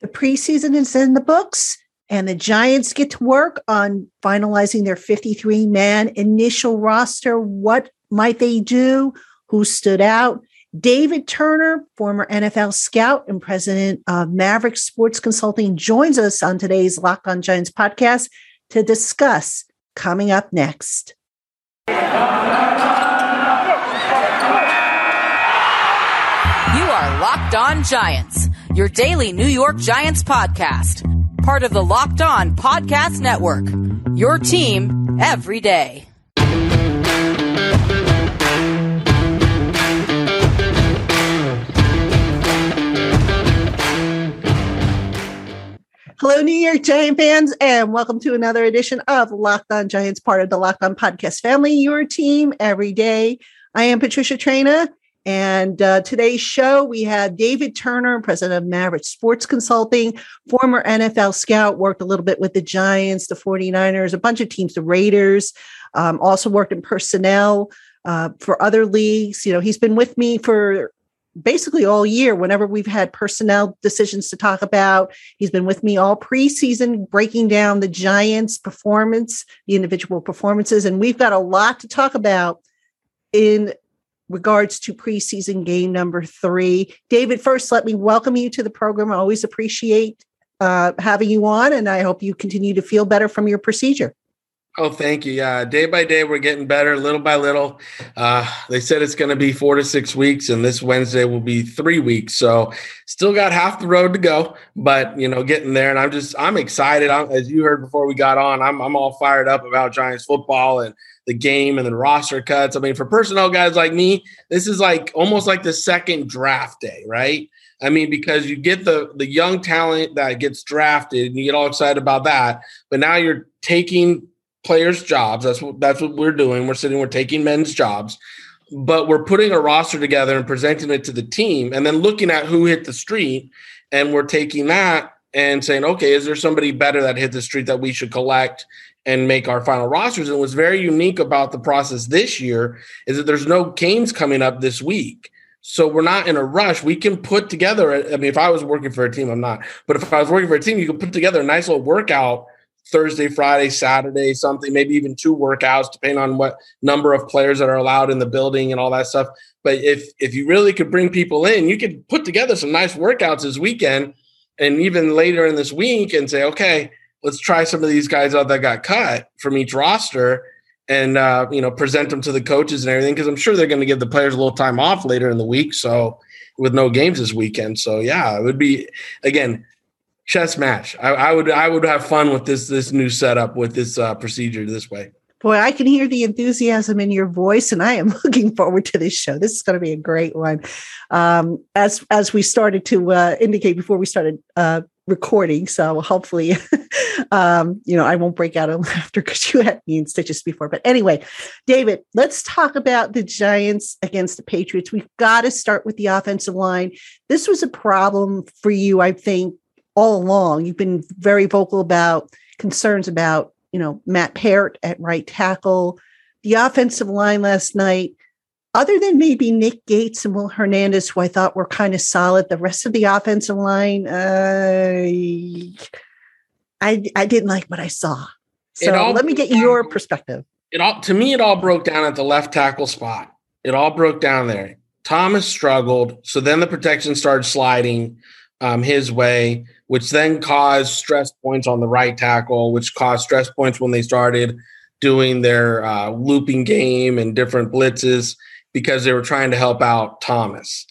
The preseason is in the books, and the Giants get to work on finalizing their 53 man initial roster. What might they do? Who stood out? David Turner, former NFL scout and president of Maverick Sports Consulting, joins us on today's Locked On Giants podcast to discuss coming up next. You are Locked On Giants, your daily New York Giants podcast, part of the Locked On Podcast Network. Your team every day. Hello, New York Giant fans, and welcome to another edition of Locked On Giants, part of the Locked On Podcast family, your team every day. I am Patricia Traina, and uh, today's show we have David Turner, president of Maverick Sports Consulting, former NFL scout, worked a little bit with the Giants, the 49ers, a bunch of teams, the Raiders, um, also worked in personnel. Uh, for other leagues, you know, he's been with me for basically all year whenever we've had personnel decisions to talk about. He's been with me all preseason, breaking down the Giants' performance, the individual performances, and we've got a lot to talk about in regards to preseason game number three. David, first, let me welcome you to the program. I always appreciate uh, having you on, and I hope you continue to feel better from your procedure. Oh, thank you. Yeah, day by day, we're getting better, little by little. Uh, they said it's going to be four to six weeks, and this Wednesday will be three weeks. So, still got half the road to go, but you know, getting there. And I'm just, I'm excited. I'm, as you heard before we got on, I'm, I'm all fired up about Giants football and the game and the roster cuts. I mean, for personnel guys like me, this is like almost like the second draft day, right? I mean, because you get the the young talent that gets drafted, and you get all excited about that, but now you're taking players' jobs. That's what that's what we're doing. We're sitting, we're taking men's jobs, but we're putting a roster together and presenting it to the team, and then looking at who hit the street, and we're taking that and saying, okay, is there somebody better that hit the street that we should collect and make our final rosters? And what's very unique about the process this year is that there's no games coming up this week. So we're not in a rush. We can put together. I mean, if I was working for a team, I'm not. But if I was working for a team, you could put together a nice little workout Thursday, Friday, Saturday, something, maybe even two workouts, depending on what number of players that are allowed in the building and all that stuff. But if if you really could bring people in, you could put together some nice workouts this weekend and even later in this week and say, okay, let's try some of these guys out that got cut from each roster and uh, you know present them to the coaches and everything because I'm sure they're going to give the players a little time off later in the week. So with no games this weekend, so yeah, it would be again chess match. I, I, would I would have fun with this this new setup with this uh, procedure this way. Boy, I can hear the enthusiasm in your voice, and I am looking forward to this show. This is going to be a great one. Um, as as we started to uh, indicate before we started uh, recording, so hopefully, um, you know, I won't break out of laughter because you had me in stitches before. But anyway, David, let's talk about the Giants against the Patriots. We've got to start with the offensive line. This was a problem for you, I think, all along. You've been very vocal about concerns about, you know, Matt Peart at right tackle, the offensive line last night. Other than maybe Nick Gates and Will Hernandez, who I thought were kind of solid, the rest of the offensive line, uh, I I didn't like what I saw. So all, let me get your perspective. It all to me, it all broke down at the left tackle spot. It all broke down there. Thomas struggled, so then the protection started sliding um, his way which then caused stress points on the right tackle, which caused stress points when they started doing their uh, looping game and different blitzes because they were trying to help out Thomas.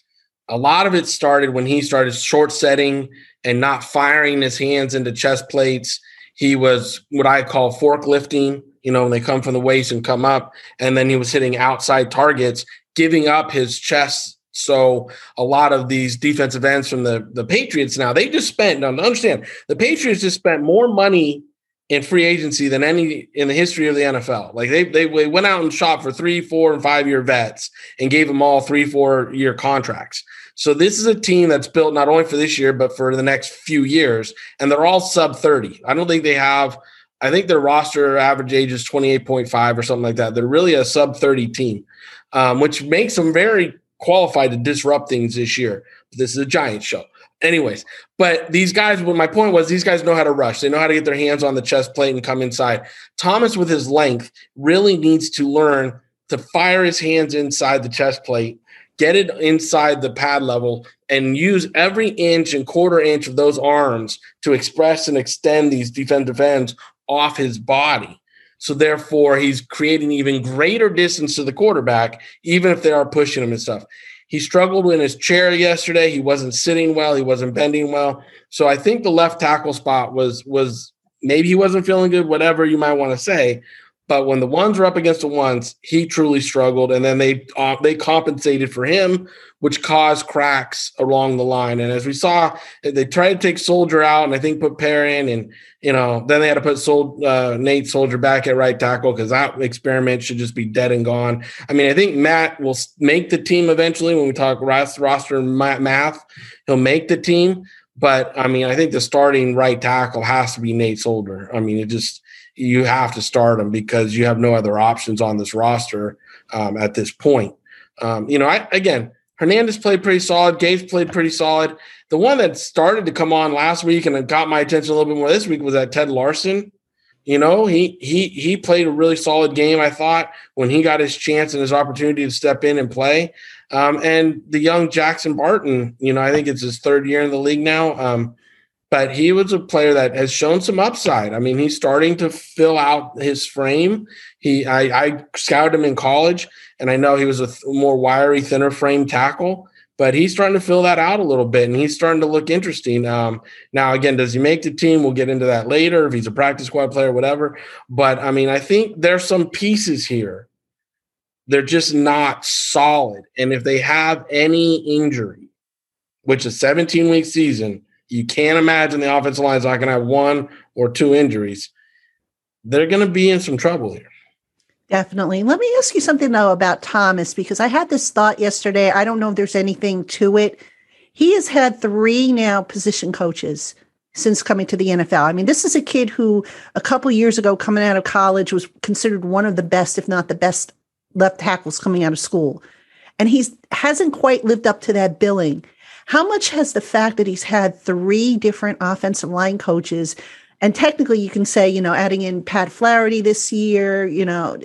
A lot of it started when he started short setting and not firing his hands into chest plates. He was what I call forklifting, you know, when they come from the waist and come up. And then he was hitting outside targets, giving up his chest so a lot of these defensive ends from the, the Patriots now, they just spent, now understand, the Patriots just spent more money in free agency than any in the history of the NFL. Like they, they, went out and shopped for three, four, and five year vets and gave them all three, four year contracts. So this is a team that's built not only for this year, but for the next few years. And they're all sub 30. I don't think they have, I think their roster average age is 28.5 or something like that. They're really a sub 30 team, um, which makes them very qualified to disrupt things this year. This is a giant show. Anyways, but these guys, well, my point was these guys know how to rush. They know how to get their hands on the chest plate and come inside. Thomas, with his length, really needs to learn to fire his hands inside the chest plate, get it inside the pad level, and use every inch and quarter inch of those arms to express and extend these defensive ends off his body. So therefore, he's creating even greater distance to the quarterback, even if they are pushing him and stuff. He struggled in his chair yesterday. He wasn't sitting well. He wasn't bending well. So I think the left tackle spot was was maybe he wasn't feeling good, whatever you might want to say. But when the ones were up against the ones, he truly struggled, and then they uh, they compensated for him, which caused cracks along the line. And as we saw, they tried to take Solder out, and I think put Perrin, and you know then they had to put Sol- uh, Nate Solder back at right tackle because that experiment should just be dead and gone. I mean, I think Matt will make the team eventually when we talk roster math. He'll make the team, but I mean, I think the starting right tackle has to be Nate Solder. I mean, it just you have to start him because you have no other options on this roster um, at this point. Um, you know, I, again, Hernandez played pretty solid. Gates played pretty solid. The one that started to come on last week and got my attention a little bit more this week was that Ted Larsen. You know, he he he played a really solid game. I thought when he got his chance and his opportunity to step in and play. Um, and the young Jackson Barton, you know, I think it's his third year in the league now. Um, but he was a player that has shown some upside. I mean, he's starting to fill out his frame. He, I, I scouted him in college, and I know he was a th- more wiry, thinner frame tackle, but he's starting to fill that out a little bit, and he's starting to look interesting. Um, now, again, does he make the team? We'll get into that later. If he's a practice squad player, whatever. But I mean, I think there's some pieces here. They're just not solid, and if they have any injury, which is 17 week season you can't imagine the offensive line is not going to have one or two injuries. They're going to be in some trouble here. Definitely. Let me ask you something though about Thomas because I had this thought yesterday. I don't know if there's anything to it. He has had three now position coaches since coming to the NFL. I mean, this is a kid who a couple years ago coming out of college was considered one of the best if not the best left tackles coming out of school. And he's hasn't quite lived up to that billing. How much has the fact that he's had three different offensive line coaches, and technically you can say, you know, adding in Pat Flaherty this year, you know,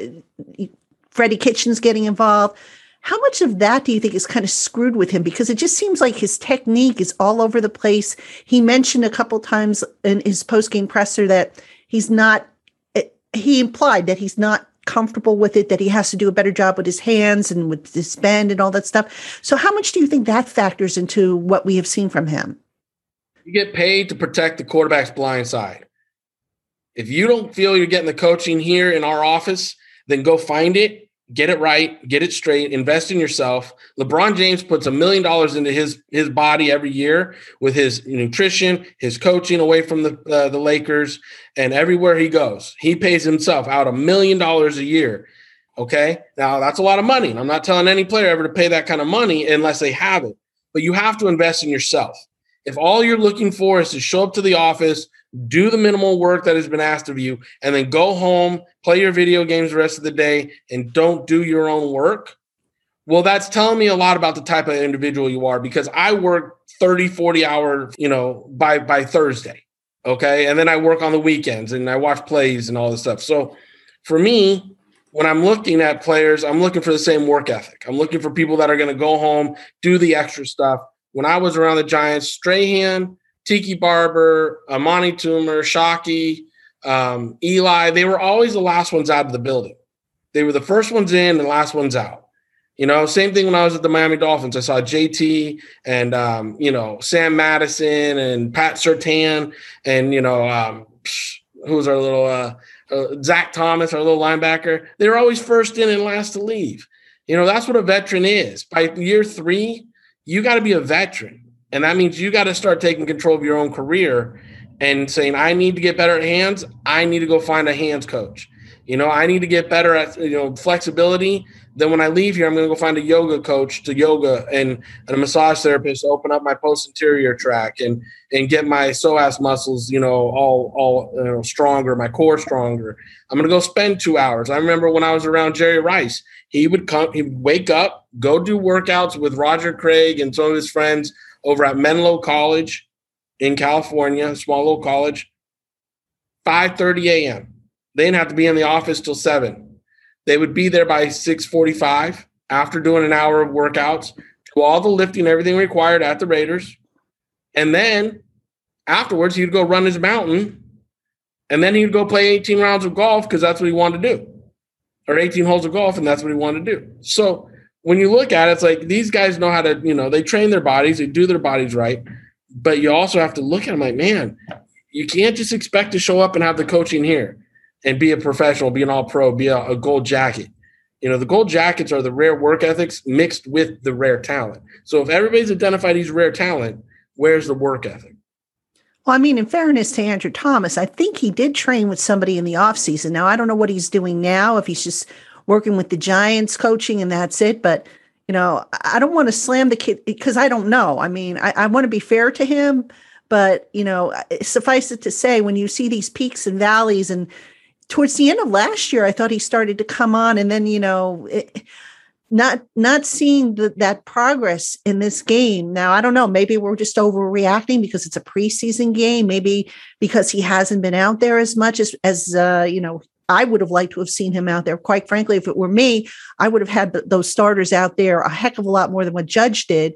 Freddie Kitchens getting involved. How much of that do you think is kind of screwed with him? Because it just seems like his technique is all over the place. He mentioned a couple times in his post game presser that he's not, eh, he implied that he's not comfortable with it, that he has to do a better job with his hands and with his bend and all that stuff. So, how much do you think that factors into what we have seen from him? You get paid to protect the quarterback's blind side. If you don't feel you're getting the coaching here in our office, then go find it get it right, get it straight, invest in yourself. LeBron James puts a million dollars into his his body every year with his nutrition, his coaching away from the uh, the Lakers, and everywhere he goes, he pays himself out a million dollars a year. Okay, now that's a lot of money. I'm not telling any player ever to pay that kind of money unless they have it, but you have to invest in yourself. If all you're looking for is to show up to the office, do the minimal work that has been asked of you, and then go home, play your video games the rest of the day, and don't do your own work, well, that's telling me a lot about the type of individual you are because I work 30, 40 hours, you know, by by Thursday. Okay. And then I work on the weekends and I watch plays and all this stuff. So for me, when I'm looking at players, I'm looking for the same work ethic. I'm looking for people that are going to go home, do the extra stuff. When I was around the Giants, Strahan, Tiki Barber, Amani Toomer, Shockey, um, Eli, they were always the last ones out of the building. They were the first ones in and last ones out. You know, same thing when I was at the Miami Dolphins. I saw JT and um, you know Sam Madison and Pat Surtain and you know um, who was our little uh, uh, Zach Thomas, our little linebacker. They were always first in and last to leave. You know, that's what a veteran is. By year three, you got to be a veteran. And that means you got to start taking control of your own career and saying, I need to get better at hands. I need to go find a hands coach. You know, I need to get better at, you know, flexibility. Then when I leave here, I'm going to go find a yoga coach to yoga and, and a massage therapist to open up my posterior track and, and get my psoas muscles, you know, all, all you know, stronger, my core stronger. I'm going to go spend two hours. I remember when I was around Jerry Rice, he would come, he would wake up, go do workouts with Roger Craig and some of his friends over at Menlo College in California, small little college, 5:30 a.m. They didn't have to be in the office till seven. They would be there by 6:45 after doing an hour of workouts, do all the lifting, everything required at the Raiders, and then afterwards he'd go run his mountain, and then he'd go play 18 rounds of golf because that's what he wanted to do, or 18 holes of golf, and that's what he wanted to do. So when you look at it, it's like these guys know how to, you know, they train their bodies, they do their bodies right, but you also have to look at them like, man, you can't just expect to show up and have the coaching here and be a professional, be an all pro, be a, a gold jacket. You know, the gold jackets are the rare work ethics mixed with the rare talent. So if everybody's identified he's rare talent, where's the work ethic? Well, I mean, in fairness to Andrew Thomas, I think he did train with somebody in the offseason. Now, I don't know what he's doing now, if he's just working with the Giants coaching and that's it. But, you know, I don't want to slam the kid because I don't know. I mean, I, I want to be fair to him. But, you know, suffice it to say, when you see these peaks and valleys, and towards the end of last year, I thought he started to come on. And then, you know, it, not not seeing the, that progress in this game now i don't know maybe we're just overreacting because it's a preseason game maybe because he hasn't been out there as much as as uh, you know I would have liked to have seen him out there. Quite frankly, if it were me, I would have had those starters out there a heck of a lot more than what Judge did.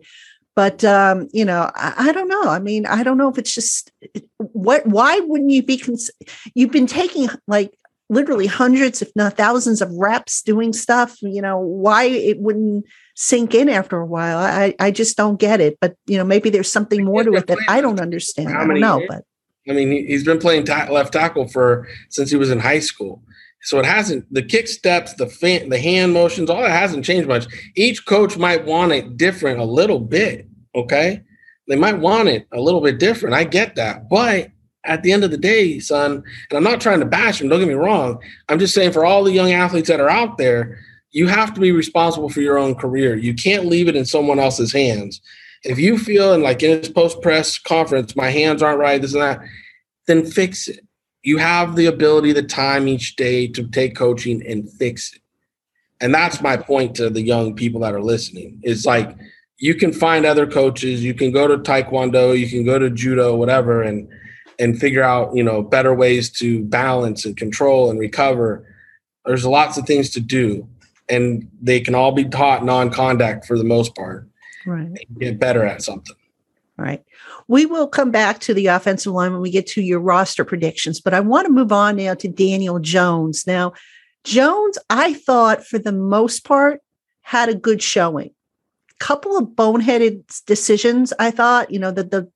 But um, you know, I, I, don't know. I mean, I don't know if it's just what. Why wouldn't you be? Cons- You've been taking like literally hundreds, if not thousands, of reps doing stuff. You know, why it wouldn't sink in after a while? I I just don't get it. But you know, maybe there's something more to it that I don't understand. I don't know, but I mean, he's been playing ta- left tackle for since he was in high school. So it hasn't the kick steps, the fan, the hand motions, all that hasn't changed much. Each coach might want it different a little bit. Okay, they might want it a little bit different. I get that, but at the end of the day, son, and I'm not trying to bash him. Don't get me wrong. I'm just saying for all the young athletes that are out there, you have to be responsible for your own career. You can't leave it in someone else's hands. If you feel and like in his post press conference, my hands aren't right, this and that, then fix it. You have the ability, the time each day to take coaching and fix it. And that's my point to the young people that are listening. Is like you can find other coaches, you can go to taekwondo, you can go to judo, whatever, and and figure out, you know, better ways to balance and control and recover. There's lots of things to do. And they can all be taught non-contact for the most part right. get better at something. All right. We will come back to the offensive line when we get to your roster predictions, but I want to move on now to Daniel Jones. Now, Jones, I thought for the most part had a good showing. A couple of boneheaded decisions, I thought, you know, that the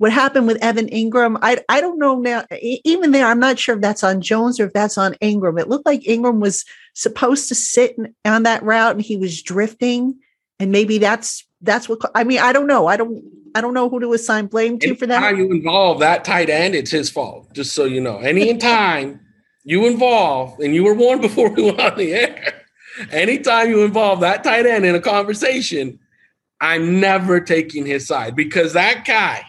what happened with Evan Engram, I I don't know now. Even there, I'm not sure if that's on Jones or if that's on Engram. It looked like Engram was supposed to sit on that route and he was drifting, and maybe that's that's what I mean. I don't know. I don't. I don't know who to assign blame to for that. How you involve that tight end, it's his fault. Just so you know, any time you involve, and you were warned before we went on the air. Anytime you involve that tight end in a conversation, I'm never taking his side because that guy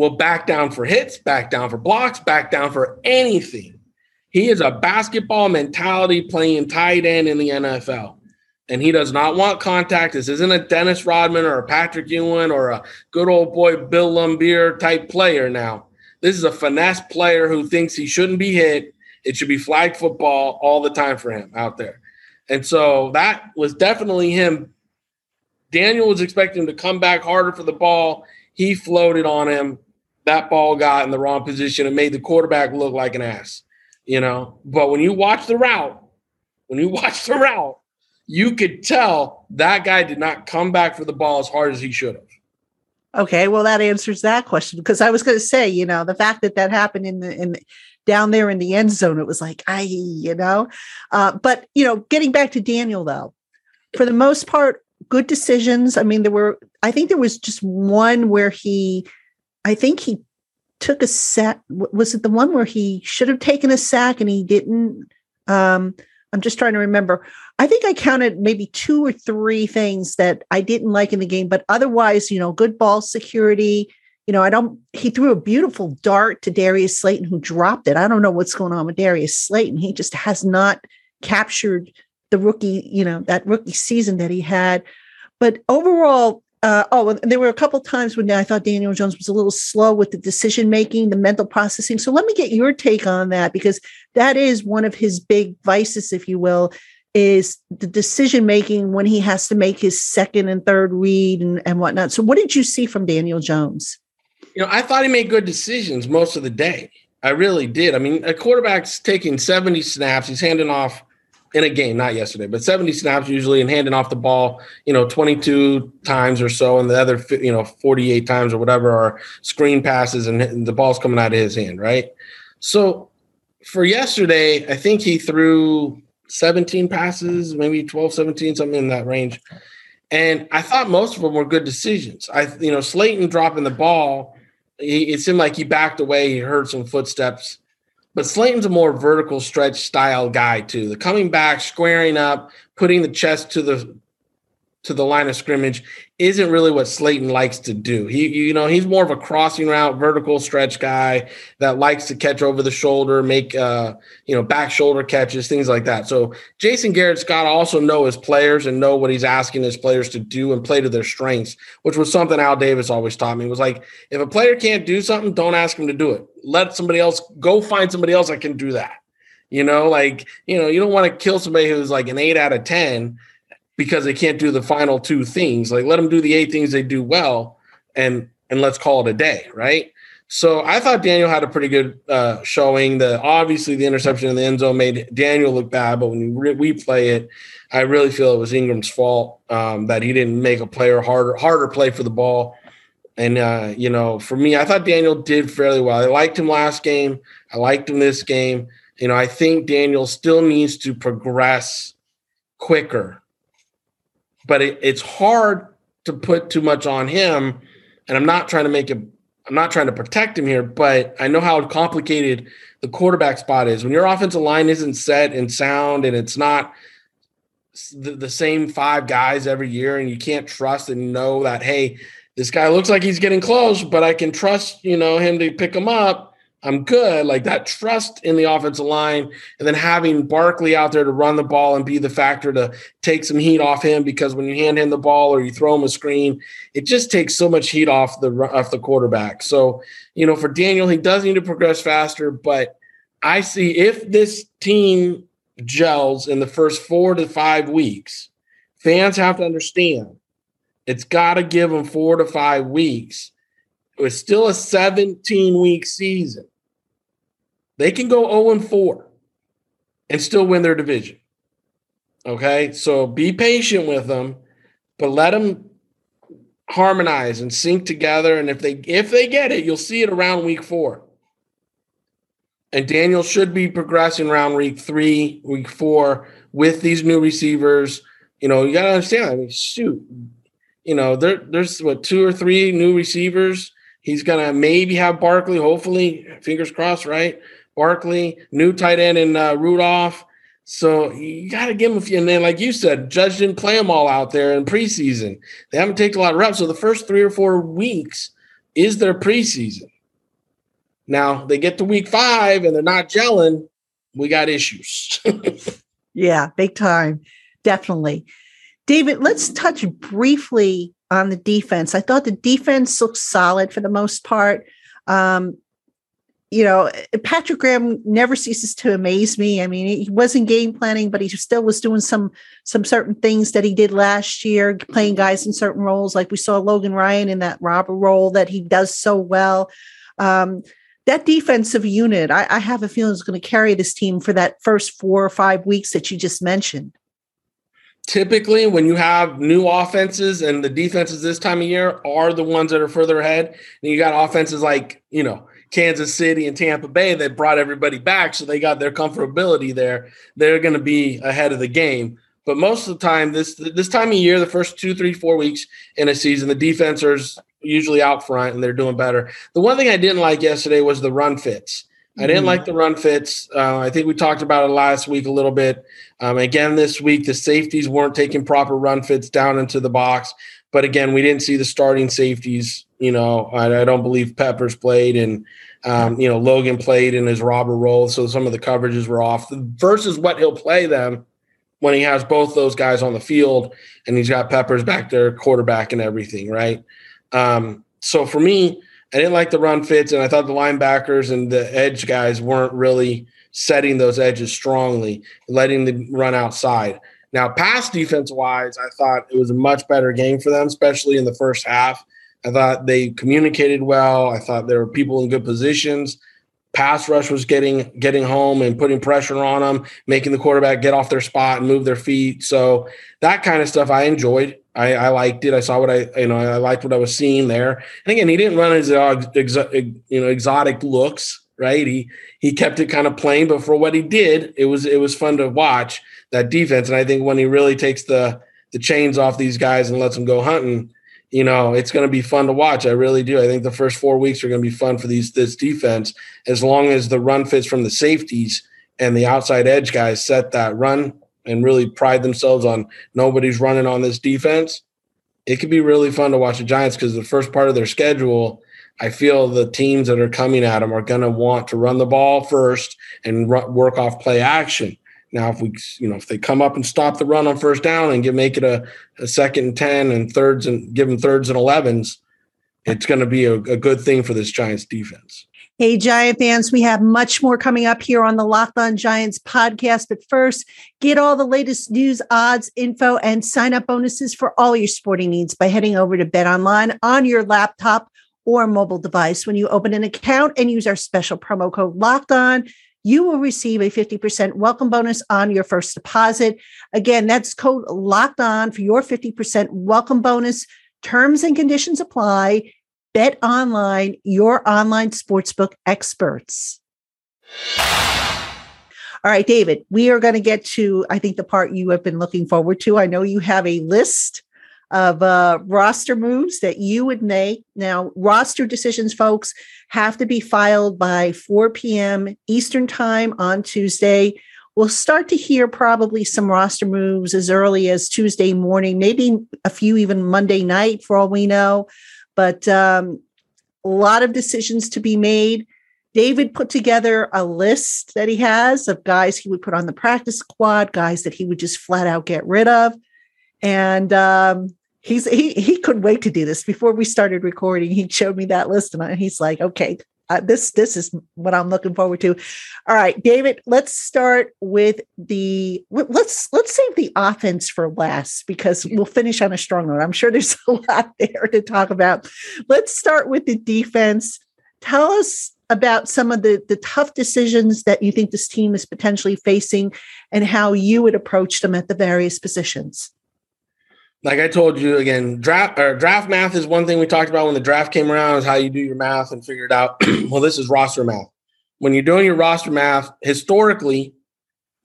will back down for hits, back down for blocks, back down for anything. He is a basketball mentality playing tight end in the NFL and he does not want contact. This isn't a Dennis Rodman or a Patrick Ewing or a good old boy Bill Laimbeer type player now. This is a finesse player who thinks he shouldn't be hit. It should be flag football all the time for him out there. And so that was definitely him. Daniel was expecting to come back harder for the ball. He floated on him. That ball got in the wrong position and made the quarterback look like an ass, you know. But when you watch the route, when you watch the route, you could tell that guy did not come back for the ball as hard as he should have. Okay, well that answers that question because I was going to say, you know, the fact that that happened in the in the, down there in the end zone, it was like, I, you know, uh, but you know, getting back to Daniel though, for the most part, good decisions. I mean, there were, I think there was just one where he, I think he took a sack. Was it the one where he should have taken a sack and he didn't? Um, I'm just trying to remember. I think I counted maybe two or three things that I didn't like in the game, but otherwise, you know, good ball security. You know, I don't, he threw a beautiful dart to Darius Slayton, who dropped it. I don't know what's going on with Darius Slayton. He just has not captured the rookie, you know, that rookie season that he had. But overall, uh, oh, and there were a couple times when I thought Daniel Jones was a little slow with the decision making, the mental processing. So let me get your take on that because that is one of his big vices, if you will, is the decision making when he has to make his second and third read and, and whatnot. So what did you see from Daniel Jones? You know, I thought he made good decisions most of the day. I really did. I mean, a quarterback's taking 70 snaps, he's handing off in a game, not yesterday, but 70 snaps usually and handing off the ball, you know, 22 times or so, and the other, you know, 48 times or whatever are screen passes and the ball's coming out of his hand, right? So for yesterday, I think he threw 17 passes, maybe 12, 17, something in that range. And I thought most of them were good decisions. I, you know, Slayton dropping the ball, he, it seemed like he backed away, he heard some footsteps but Slayton's a more vertical stretch style guy too. The coming back, squaring up, putting the chest to the to the line of scrimmage isn't really what Slayton likes to do. He, you know, he's more of a crossing route, vertical stretch guy that likes to catch over the shoulder, make, uh, you know, back shoulder catches, things like that. So Jason Garrett's got to also know his players and know what he's asking his players to do and play to their strengths, which was something Al Davis always taught me. It was like, if a player can't do something, don't ask him to do it. Let somebody else go find somebody else that can do that. You know, like, you know, you don't want to kill somebody who's like an eight out of 10 because they can't do the final two things. Like let them do the eight things they do well, and and let's call it a day, right? So I thought Daniel had a pretty good uh, showing. The obviously the interception in the end zone made Daniel look bad, but when we replay it, I really feel it was Engram's fault um, that he didn't make a player harder harder play for the ball. And uh, you know, for me, I thought Daniel did fairly well. I liked him last game. I liked him this game. You know, I think Daniel still needs to progress quicker but it, it's hard to put too much on him. And I'm not trying to make it, I'm not trying to protect him here, but I know how complicated the quarterback spot is. When your offensive line isn't set and sound and it's not the, the same five guys every year, and you can't trust and know that, hey, this guy looks like he's getting close, but I can trust, you know, him to pick him up I'm good. Like that trust in the offensive line, and then having Barkley out there to run the ball and be the factor to take some heat off him because when you hand him the ball or you throw him a screen, it just takes so much heat off the off the quarterback. So you know, for Daniel, he does need to progress faster, but I see if this team gels in the first four to five weeks, fans have to understand it's got to give them four to five weeks. It's still a 17 week season. They can go 0 and 4 and still win their division. Okay. So be patient with them, but let them harmonize and sync together. And if they if they get it, you'll see it around week four. And Daniel should be progressing around week three, week four with these new receivers. You know, you gotta understand. I mean, shoot, you know, there, there's what two or three new receivers. He's gonna maybe have Barkley, hopefully, fingers crossed, right? Barkley, new tight end in uh, Rudolph. So you got to give him a few. And then, like you said, Judge didn't play them all out there in preseason. They haven't taken a lot of reps. So the first three or four weeks is their preseason. Now they get to week five and they're not gelling. We got issues. yeah, big time. Definitely. David, let's touch briefly on the defense. I thought the defense looked solid for the most part. Um, you know, Patrick Graham never ceases to amaze me. I mean, he wasn't game planning, but he still was doing some some certain things that he did last year, playing guys in certain roles. Like we saw Logan Ryan in that robber role that he does so well. Um, that defensive unit, I, I have a feeling is going to carry this team for that first four or five weeks that you just mentioned. Typically, when you have new offenses and the defenses this time of year are the ones that are further ahead, and you got offenses like, you know, Kansas City and Tampa Bay that brought everybody back, so they got their comfortability there. They're going to be ahead of the game. But most of the time, this this time of year, the first two, three, four weeks in a season, the defenders usually out front and they're doing better. The one thing I didn't like yesterday was the run fits. I didn't mm-hmm. like the run fits. Uh, I think we talked about it last week a little bit. Um, again, this week, the safeties weren't taking proper run fits down into the box. But again, we didn't see the starting safeties. You know, I, I don't believe Peppers played and, um, you know, Logan played in his robber role. So some of the coverages were off versus what he'll play them when he has both those guys on the field and he's got Peppers back there, quarterback and everything, right? Um, so for me, I didn't like the run fits, and I thought the linebackers and the edge guys weren't really setting those edges strongly, letting them run outside. Now, pass defense wise, I thought it was a much better game for them, especially in the first half. I thought they communicated well. I thought there were people in good positions. Pass rush was getting getting home and putting pressure on them, making the quarterback get off their spot and move their feet. So that kind of stuff I enjoyed. I, I liked it. I saw what I you know I liked what I was seeing there. And again, he didn't run his uh, exo- you know exotic looks, right? He he kept it kind of plain, but for what he did, it was it was fun to watch that defense. And I think when he really takes the the chains off these guys and lets them go hunting, you know, it's going to be fun to watch. I really do. I think the first four weeks are going to be fun for these this defense as long as the run fits from the safeties and the outside edge guys set that run and really pride themselves on nobody's running on this defense. It could be really fun to watch the Giants because the first part of their schedule, I feel the teams that are coming at them are going to want to run the ball first and work off play action. Now, if we, you know, if they come up and stop the run on first down and give make it a, a second and ten and thirds and give them thirds and elevens, it's going to be a, a good thing for this Giants defense. Hey, Giant fans, we have much more coming up here on the Locked On Giants podcast. But first, get all the latest news, odds, info, and sign up bonuses for all your sporting needs by heading over to Bet Online on your laptop or mobile device. When you open an account and use our special promo code Locked On, you will receive a 50% welcome bonus on your first deposit. Again, that's code locked on for your 50% welcome bonus. Terms and conditions apply. Bet online, your online sportsbook experts. All right, David, we are going to get to, I think, the part you have been looking forward to. I know you have a list of uh, roster moves that you would make. Now, roster decisions, folks, have to be filed by 4 p.m. Eastern Time on Tuesday. We'll start to hear probably some roster moves as early as Tuesday morning, maybe a few even Monday night for all we know. But um, a lot of decisions to be made. David put together a list that he has of guys he would put on the practice squad, guys that he would just flat out get rid of. And um, he's he he couldn't wait to do this. Before we started recording he showed me that list and he's like okay uh, this this is what i'm looking forward to. All right david let's start with the let's let's save the offense for last because we'll finish on a strong note. I'm sure there's a lot there to talk about. Let's start with the defense. Tell us about some of the the tough decisions that you think this team is potentially facing and how you would approach them at the various positions like I told you again, draft or draft math is one thing we talked about when the draft came around is how you do your math and figure it out. well, this is roster math. When you're doing your roster math, historically,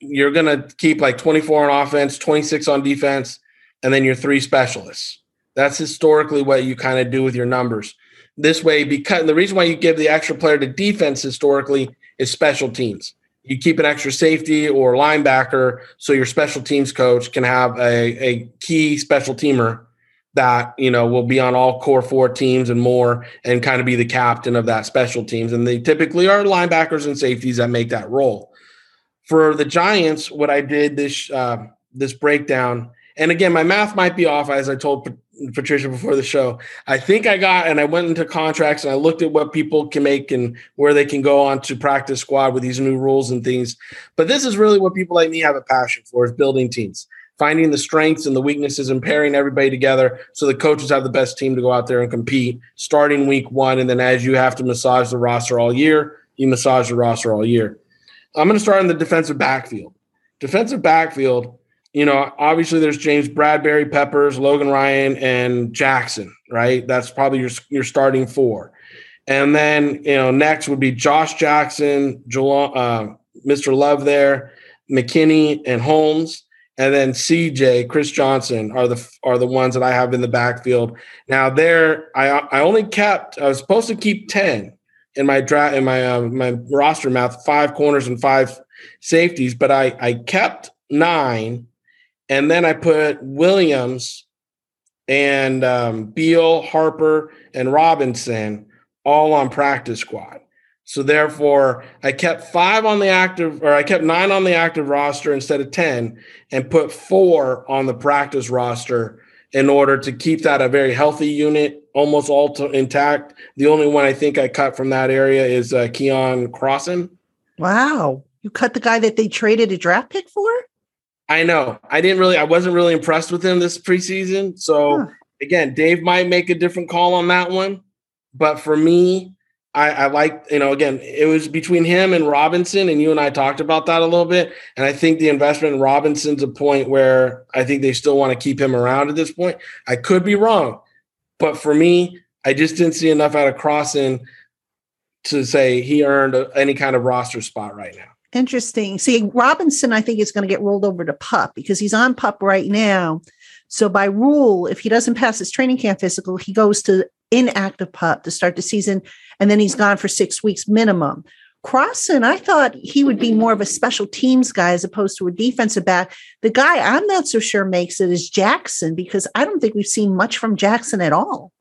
you're gonna keep like 24 on offense, 26 on defense, and then your three specialists. That's historically what you kind of do with your numbers. This way, because the reason why you give the extra player to defense historically is special teams you keep an extra safety or linebacker so your special teams coach can have a, a key special teamer that you know will be on all core four teams and more and kind of be the captain of that special teams. And they typically are linebackers and safeties that make that role. For the giants what i did this uh, this breakdown and again my math might be off as i told Patricia before the show. I think I got and I went into contracts and I looked at what people can make and where they can go on to practice squad with these new rules and things. But this is really what people like me have a passion for is building teams, finding the strengths and the weaknesses and pairing everybody together so the coaches have the best team to go out there and compete starting week one. And then as you have to massage the roster all year, you massage the roster all year. I'm going to start in the defensive backfield. Defensive backfield you know, obviously there's James Bradberry, Peppers, Logan Ryan, and Jackson, right? That's probably your your starting four. And then, you know, next would be Josh Jackson, uh, Mr. Love there, McKinney, and Holmes. And then CJ, Chris Johnson are the are the ones that I have in the backfield. Now there, I I only kept I was supposed to keep 10 in my draft in my uh, my roster math, five corners and five safeties, but I I kept nine and then I put Williams and um, Beal, Harper, and Robinson all on practice squad. So therefore, I kept five on the active, or I kept nine on the active roster instead of 10 and put four on the practice roster in order to keep that a very healthy unit, almost all to, intact. The only one I think I cut from that area is uh, Keion Crossen. Wow. You cut the guy that they traded a draft pick for? I know. I didn't really, I wasn't really impressed with him this preseason. So huh. again, Dave might make a different call on that one. But for me, I, I like, you know, again, it was between him and Robinson, and you and I talked about that a little bit. And I think the investment in Robinson's a point where I think they still want to keep him around at this point. I could be wrong, but for me, I just didn't see enough out of Crossen to say he earned any kind of roster spot right now. Interesting. See, Robinson, I think is going to get rolled over to pup because he's on pup right now. So by rule, if he doesn't pass his training camp physical, he goes to inactive pup to start the season, and then he's gone for six weeks minimum. Crossen, I thought he would be more of a special teams guy as opposed to a defensive back. The guy I'm not so sure makes it is Jackson because I don't think we've seen much from Jackson at all.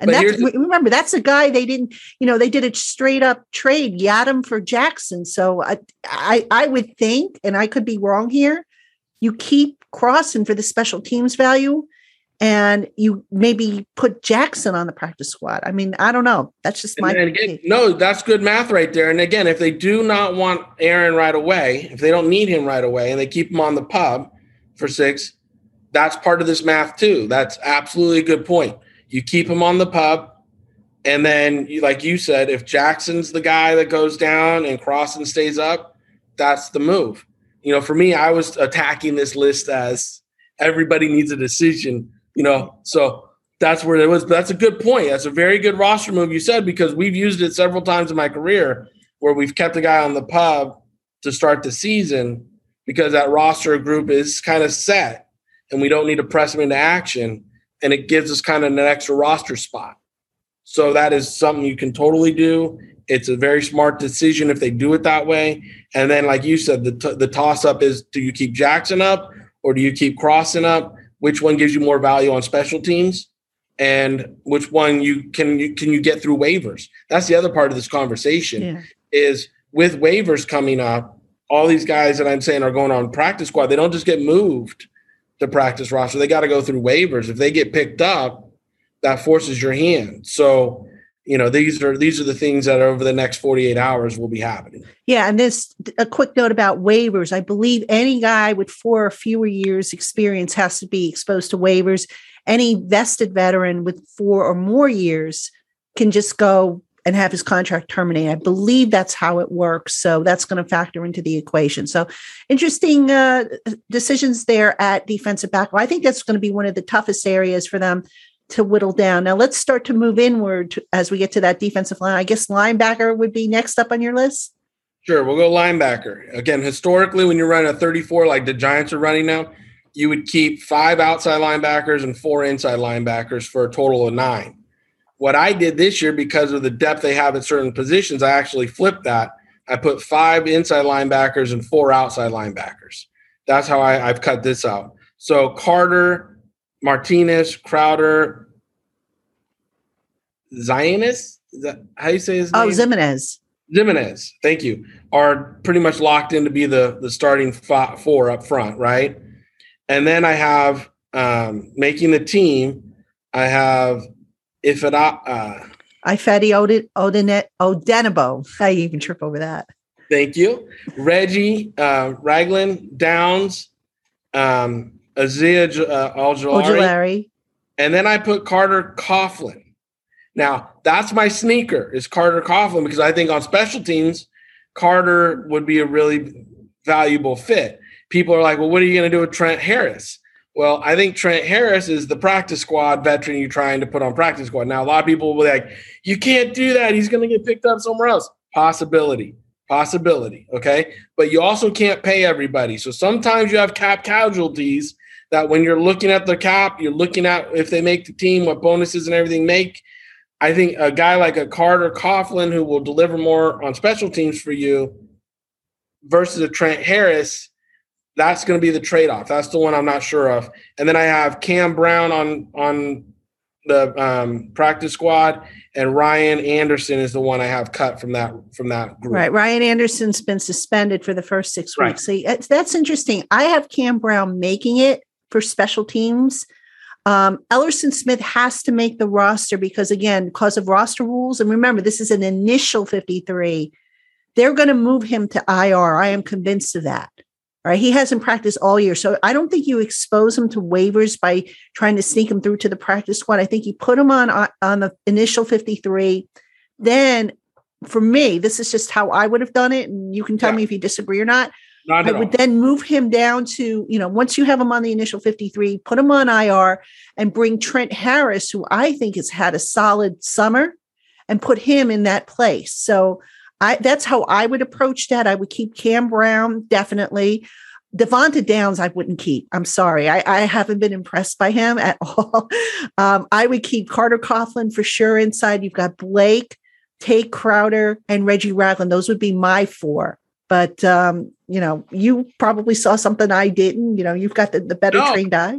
And but that's remember that's a guy they didn't, you know, they did a straight up trade, Yiadom for Jackson. So I, I I would think, and I could be wrong here, you keep Crossen for the special teams value and you maybe put Jackson on the practice squad. I mean, I don't know. That's just my again, no, that's good math right there. And again, if they do not want Aaron right away, if they don't need him right away, and they keep him on the pup for six, that's part of this math too. That's absolutely a good point. You keep him on the pup, and then, you, like you said, if Jackson's the guy that goes down and Crossen stays up, that's the move. You know, for me, I was attacking this list as everybody needs a decision you know, so that's where it was. That's a good point. That's a very good roster move you said because we've used it several times in my career where we've kept a guy on the pup to start the season because that roster group is kind of set and we don't need to press them into action and it gives us kind of an extra roster spot. So that is something you can totally do. It's a very smart decision if they do it that way. And then, like you said, the, t- the toss up is do you keep Jackson up or do you keep Crossen up? which one gives you more value on special teams and which one you can you can you get through waivers that's the other part of this conversation yeah. is with waivers coming up all these guys that i'm saying are going on practice squad they don't just get moved to practice roster. They got to go through waivers. If they get picked up that forces your hand. So you know these are these are the things that over the next 48 hours will be happening. Yeah and this a quick note about waivers. I believe any guy with four or fewer years experience has to be exposed to waivers. Any vested veteran with four or more years can just go and have his contract terminated i believe that's how it works so that's going to factor into the equation so interesting uh, decisions there at defensive back i think that's going to be one of the toughest areas for them to whittle down. Now let's start to move inward as we get to that defensive line. I guess linebacker would be next up on your list. Sure, we'll go linebacker. Again, historically, when you're running a 34 like the Giants are running now, you would keep five outside linebackers and four inside linebackers for a total of nine. What I did this year, because of the depth they have at certain positions, I actually flipped that. I put five inside linebackers and four outside linebackers. That's how I, I've cut this out. So Carter, Martinez, Crowder, Zionist. Is that how you say his oh, name? Oh, Ximines. Ximines, thank you, are pretty much locked in to be the the starting four up front, right? And then I have um, making the team. I have if it uh, Odin Odinet Odenigbo. I even trip over that. Thank you, Reggie uh, Ragland Downs, um, Azeez uh. And then I put Carter Coughlin. Now, that's my sneaker is Carter Coughlin because I think on special teams, Carter would be a really valuable fit. People are like, well, what are you going to do with Trent Harris? Well, I think Trent Harris is the practice squad veteran you're trying to put on practice squad. Now, a lot of people will be like, you can't do that. He's going to get picked up somewhere else. Possibility. Possibility. Okay. But you also can't pay everybody. So sometimes you have cap casualties that when you're looking at the cap, you're looking at if they make the team, what bonuses and everything make. I think a guy like a Carter Coughlin who will deliver more on special teams for you versus a Trent Harris, that's going to be the trade-off. That's the one I'm not sure of. And then I have Cam Brown on on the um, practice squad, and Ryan Anderson is the one I have cut from that from that group. Right. Ryan Anderson's been suspended for the first six Right. weeks. See, that's, that's interesting. I have Cam Brown making it for special teams. Um, Elerson Smith has to make the roster because, again, because of roster rules. And remember, this is an initial 53. They're going to move him to IR. I am convinced of that. All right. He hasn't practiced all year. So I don't think you expose him to waivers by trying to sneak him through to the practice squad. I think you put him on on the initial 53. Then for me, this is just how I would have done it. And you can tell Yeah. me if you disagree or not. Not I at all. would then move him down to, you know, once you have him on the initial 53, put him on IR and bring Trent Harris, who I think has had a solid summer, and put him in that place. So I that's how I would approach that. I would keep Cam Brown, definitely. Devante Downs, I wouldn't keep. I'm sorry. I, I haven't been impressed by him at all. Um, I would keep Carter Coughlin for sure inside. You've got Blake, Tate Crowder, and Reggie Ragland. Those would be my four. But um, you know, you probably saw something I didn't. You know, you've got the, the better No. trained eye.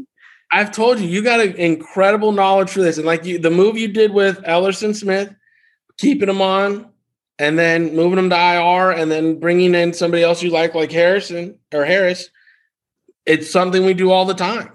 I've told you, you got an incredible knowledge for this. And like you, the move you did with Elerson Smith, keeping him on and then moving him to IR and then bringing in somebody else you like, like Harrison or Harris, it's something we do all the time.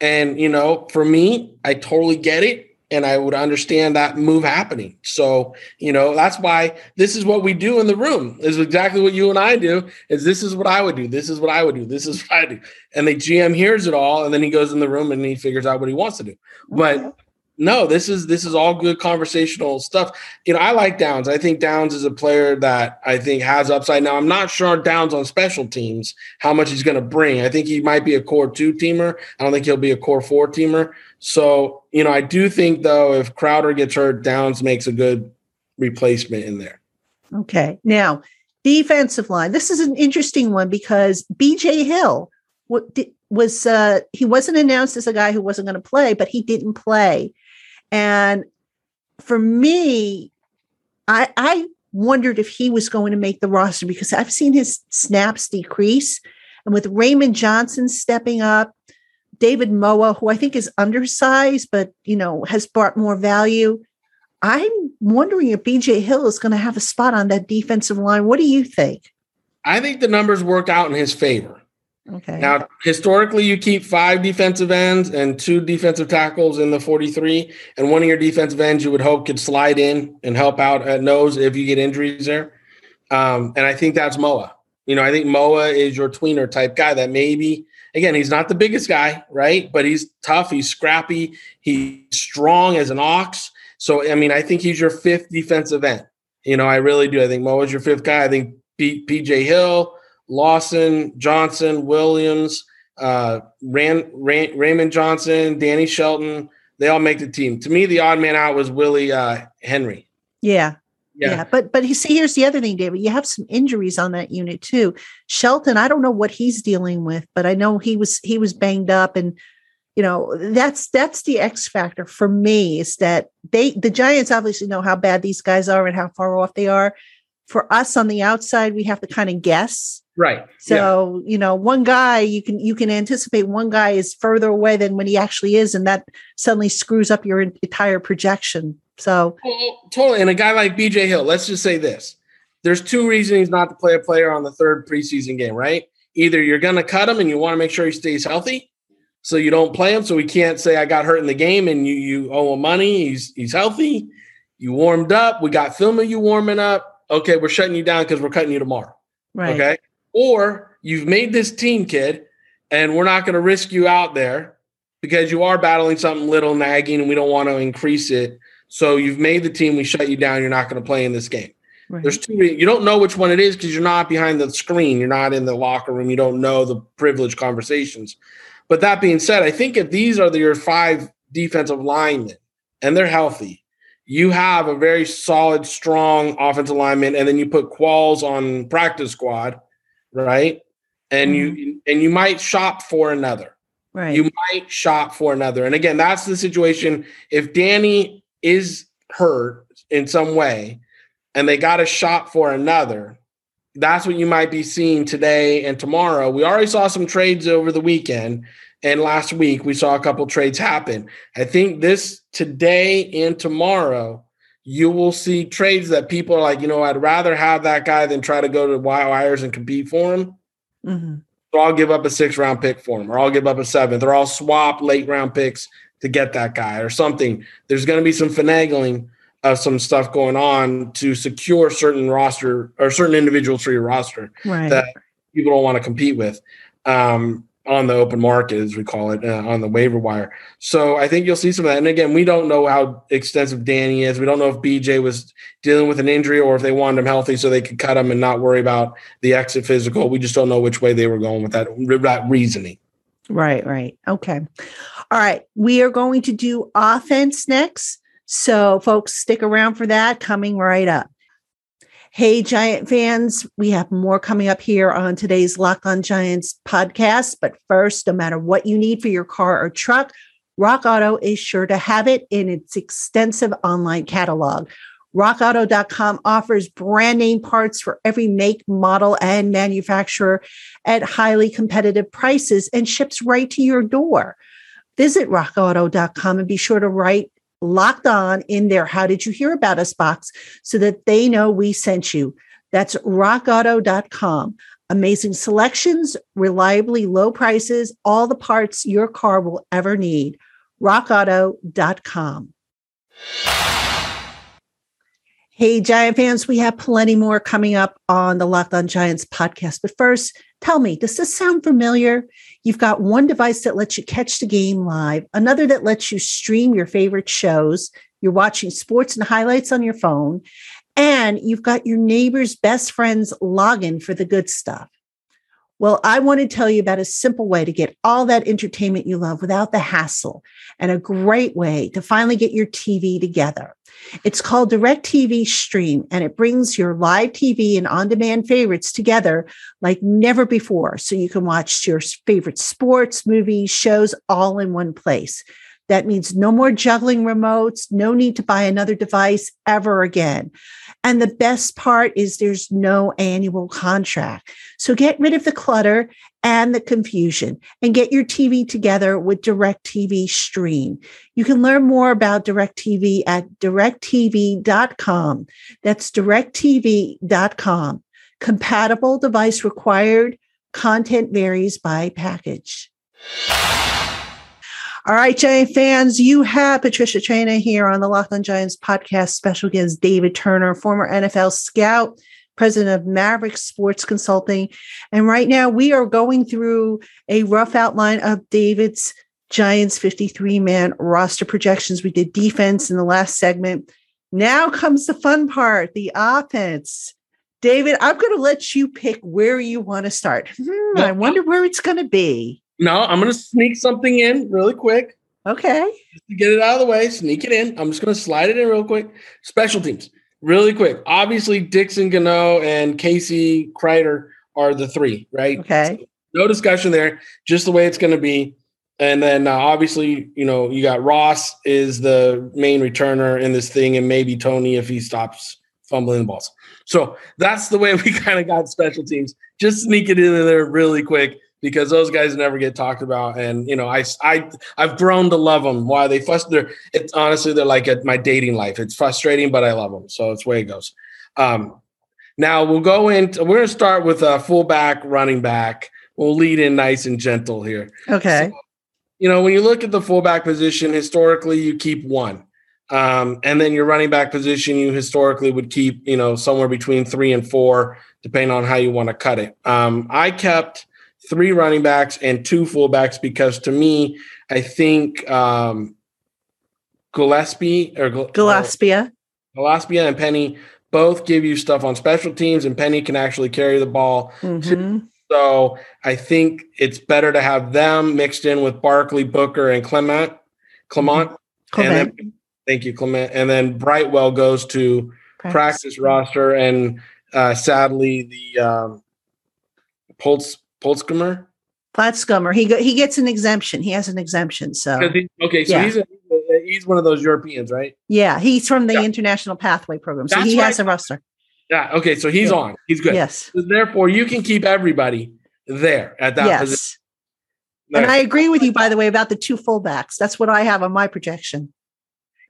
And, you know, for me, I totally get it. And I would understand that move happening. So, you know, that's why this is what we do in the room is exactly what you and I do is this is what I would do. This is what I would do. This is what I do and the GM hears it all, and then he goes in the room and he figures out what he wants to do. But no, this is this is all good conversational stuff. You know, I like Downs. I think Downs is a player that I think has upside. Now, I'm not sure Downs on special teams how much he's going to bring. I think he might be a core two teamer. I don't think he'll be a core four teamer. So, you know, I do think though if Crowder gets hurt, Downs makes a good replacement in there. Okay. Now, defensive line. This is an interesting one because BJ Hill di- was uh he wasn't announced as a guy who wasn't going to play, but he didn't play. And for me, I I wondered if he was going to make the roster because I've seen his snaps decrease. And with Raymond Johnson stepping up, David Moa, who I think is undersized, but you know, has brought more value. I'm wondering if BJ Hill is going to have a spot on that defensive line. What do you think? I think the numbers work out in his favor. Okay. Now, historically, you keep five defensive ends and two defensive tackles in the 43, and one of your defensive ends you would hope could slide in and help out at nose if you get injuries there. Um, and I think that's Moa. You know, I think Moa is your tweener type guy that maybe, again, he's not the biggest guy, right? But he's tough, he's scrappy, he's strong as an ox. So, I mean, I think he's your fifth defensive end. You know, I really do. I think Moa's your fifth guy. I think P- PJ Hill, Lawson, Johnson, Williams, uh, Ran, Ran, Raymond Johnson, Danny Shelton, they all make the team. To me, the odd man out was Willie uh, Henry. yeah. Yeah. Yeah. But but you see, here's the other thing, David. You have some injuries on that unit too. Shelton, I don't know what he's dealing with, but I know he was he was banged up and you know that's that's the X factor for me is that they the Giants obviously know how bad these guys are and how far off they are. For us on the outside, we have to kind of guess. Right. Yeah. So, you know, one guy you can you can anticipate one guy is further away than when he actually is, and that suddenly screws up your entire projection. So Well, totally. And a guy like BJ Hill, let's just say this. There's two reasons not to play a player on the third preseason game, right? Either you're going to cut him and you want to make sure he stays healthy, so you don't play him, so he can't say I got hurt in the game and you you owe him money. He's he's healthy. You warmed up. We got film of you warming up. Okay, we're shutting you down because we're cutting you tomorrow. right. Okay. Or you've made this team, kid, and we're not going to risk you out there because you are battling something little nagging and we don't want to increase it. So you've made the team, we shut you down. You're not going to play in this game. right. There's two, you don't know which one it is because you're not behind the screen. You're not in the locker room. You don't know the privileged conversations. But that being said, I think if these are the, your five defensive linemen and they're healthy, you have a very solid, strong offensive lineman, and then you put Qualls on practice squad, right? And you mm-hmm. and you might shop for another. right. You might shop for another. And again, that's the situation. If Danny is hurt in some way and they got to shop for another, that's what you might be seeing today and tomorrow. We already saw some trades over the weekend. And last week we saw a couple trades happen. I think this today and tomorrow, you will see trades that people are like, you know, I'd rather have that guy than try to go to wires and compete for him. Mm-hmm. So I'll give up a six round pick for him, or I'll give up a seventh, or I'll swap late round picks to get that guy or something. There's going to be some finagling of some stuff going on to secure certain roster or certain individuals for your roster right. that people don't want to compete with. Um, on the open market, as we call it, uh, on the waiver wire. So I think you'll see some of that. And again, we don't know how extensive Danny is. We don't know if BJ was dealing with an injury or if they wanted him healthy so they could cut him and not worry about the exit physical. We just don't know which way they were going with that, that reasoning. Right, right. Okay. All right. We are going to do offense next. So, folks, stick around for that coming right up. Hey, Giant fans, we have more coming up here on today's Lock On Giants podcast. But first, no matter what you need for your car or truck, Rock Auto is sure to have it in its extensive online catalog. RockAuto.com offers brand name parts for every make, model, and manufacturer at highly competitive prices and ships right to your door. Visit RockAuto.com and be sure to write locked on in their How Did You Hear About Us box so that they know we sent you. That's rockauto.com. Amazing selections, reliably low prices, all the parts your car will ever need. rockauto.com. Hey, Giant fans, we have plenty more coming up on the Locked On Giants podcast. But first, tell me, does this sound familiar? You've got one device that lets you catch the game live, another that lets you stream your favorite shows. You're watching sports and highlights on your phone, and you've got your neighbor's best friend's login for the good stuff. Well, I want to tell you about a simple way to get all that entertainment you love without the hassle and a great way to finally get your TV together. It's called DirecTV Stream, and it brings your live TV and on demand favorites together like never before. So you can watch your favorite sports, movies, shows all in one place. That means no more juggling remotes, no need to buy another device ever again. And the best part is there's no annual contract. So get rid of the clutter and the confusion and get your TV together with DirecTV Stream. You can learn more about DirecTV at directv.com. That's directv.com. Compatible device required. Content varies by package. All right, Giant fans, you have Patricia Traina here on the On Giants podcast. Special guest David Turner, former NFL scout, president of Maverick Sports Consulting. And right now we are going through a rough outline of David's Giants 53 man roster projections. We did defense in the last segment. Now comes the fun part the offense. David, I'm going to let you pick where you want to start. Hmm, I wonder where it's going to be. No, I'm going to sneak something in really quick. Okay. Just to get it out of the way, sneak it in. I'm just going to slide it in real quick. Special teams, really quick. Obviously, Dixon Gano and Casey Kreiter are the three, right? Okay. So no discussion there, just the way it's going to be. And then uh, obviously, you know, you got Ross is the main returner in this thing, and maybe Toney if he stops fumbling the balls. So that's the way we kind of got special teams. Just sneak it in there really quick because those guys never get talked about. And you know, I I I've grown to love them. Why they frustrated? It's honestly they're like at my dating life. It's frustrating, but I love them. So it's the way it goes. Um, now we'll go into. We're gonna start with a fullback, running back. We'll lead in nice and gentle here. Okay. So, you know, when you look at the fullback position, historically you keep one. Um, and then your running back position, you historically would keep, you know, somewhere between three and four, depending on how you want to cut it. Um, I kept three running backs and two fullbacks because to me, I think um, Gillaspia or Gillaspia, Gillaspia and Penny both give you stuff on special teams, and Penny can actually carry the ball. Mm-hmm. So I think it's better to have them mixed in with Barkley, Booker, and Clement. Clement. Mm-hmm. And then, thank you, Clement. And then Brightwell goes to practice, practice roster, and uh, sadly, the um, Pulse Pulskummer? Platzgummer. He he gets an exemption. He has an exemption. So he, okay, so yeah. he's a, he's one of those Europeans, right? Yeah, he's from the yeah. International Pathway Program, so That's he has a roster. Yeah. Okay. So he's Yeah. on. He's good. Yes. So therefore, you can keep everybody there at that position. And I agree with you, by the way, about the two fullbacks. That's what I have on my projection.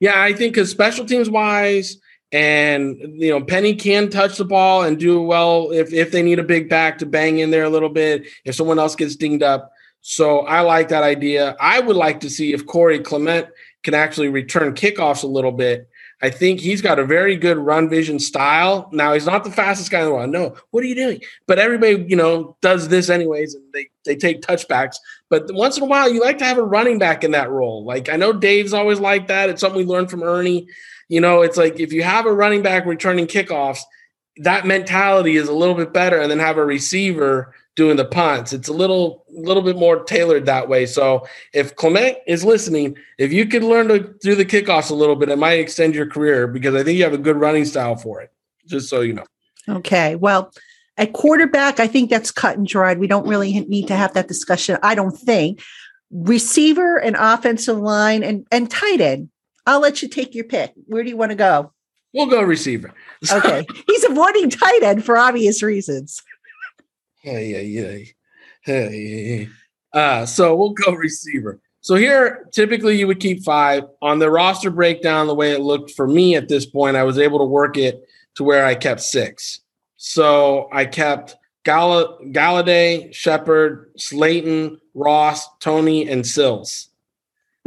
Yeah, I think because special teams wise, and you know, Penny can touch the ball and do well if if they need a big back to bang in there a little bit. If someone else gets dinged up, so I like that idea. I would like to see if Corey Clement can actually return kickoffs a little bit. I think he's got a very good run vision style. Now he's not the fastest guy in the world. No, what are you doing? But everybody, you know, does this anyways, and they they take touchbacks. But once in a while, you like to have a running back in that role. Like I know Dave's always like that. It's something we learned from Ernie. You know, it's like if you have a running back returning kickoffs, that mentality is a little bit better, and then have a receiver doing the punts. It's a little little bit more tailored that way. So if Clement is listening, if you could learn to do the kickoffs a little bit, it might extend your career because I think you have a good running style for it. Just so you know. Okay. Well, at quarterback, I think that's cut and dried. We don't really need to have that discussion. I don't think. Receiver and offensive line and, and tight end. I'll let you take your pick. Where do you want to go? We'll go receiver. Okay. He's avoiding tight end for obvious reasons. Yeah, yeah, yeah. Yeah. Uh, so we'll go receiver. So here, typically you would keep five. On the roster breakdown, the way it looked for me at this point, I was able to work it to where I kept six. So I kept Gall- Golladay, Shepard, Slayton, Ross, Toney, and Sills.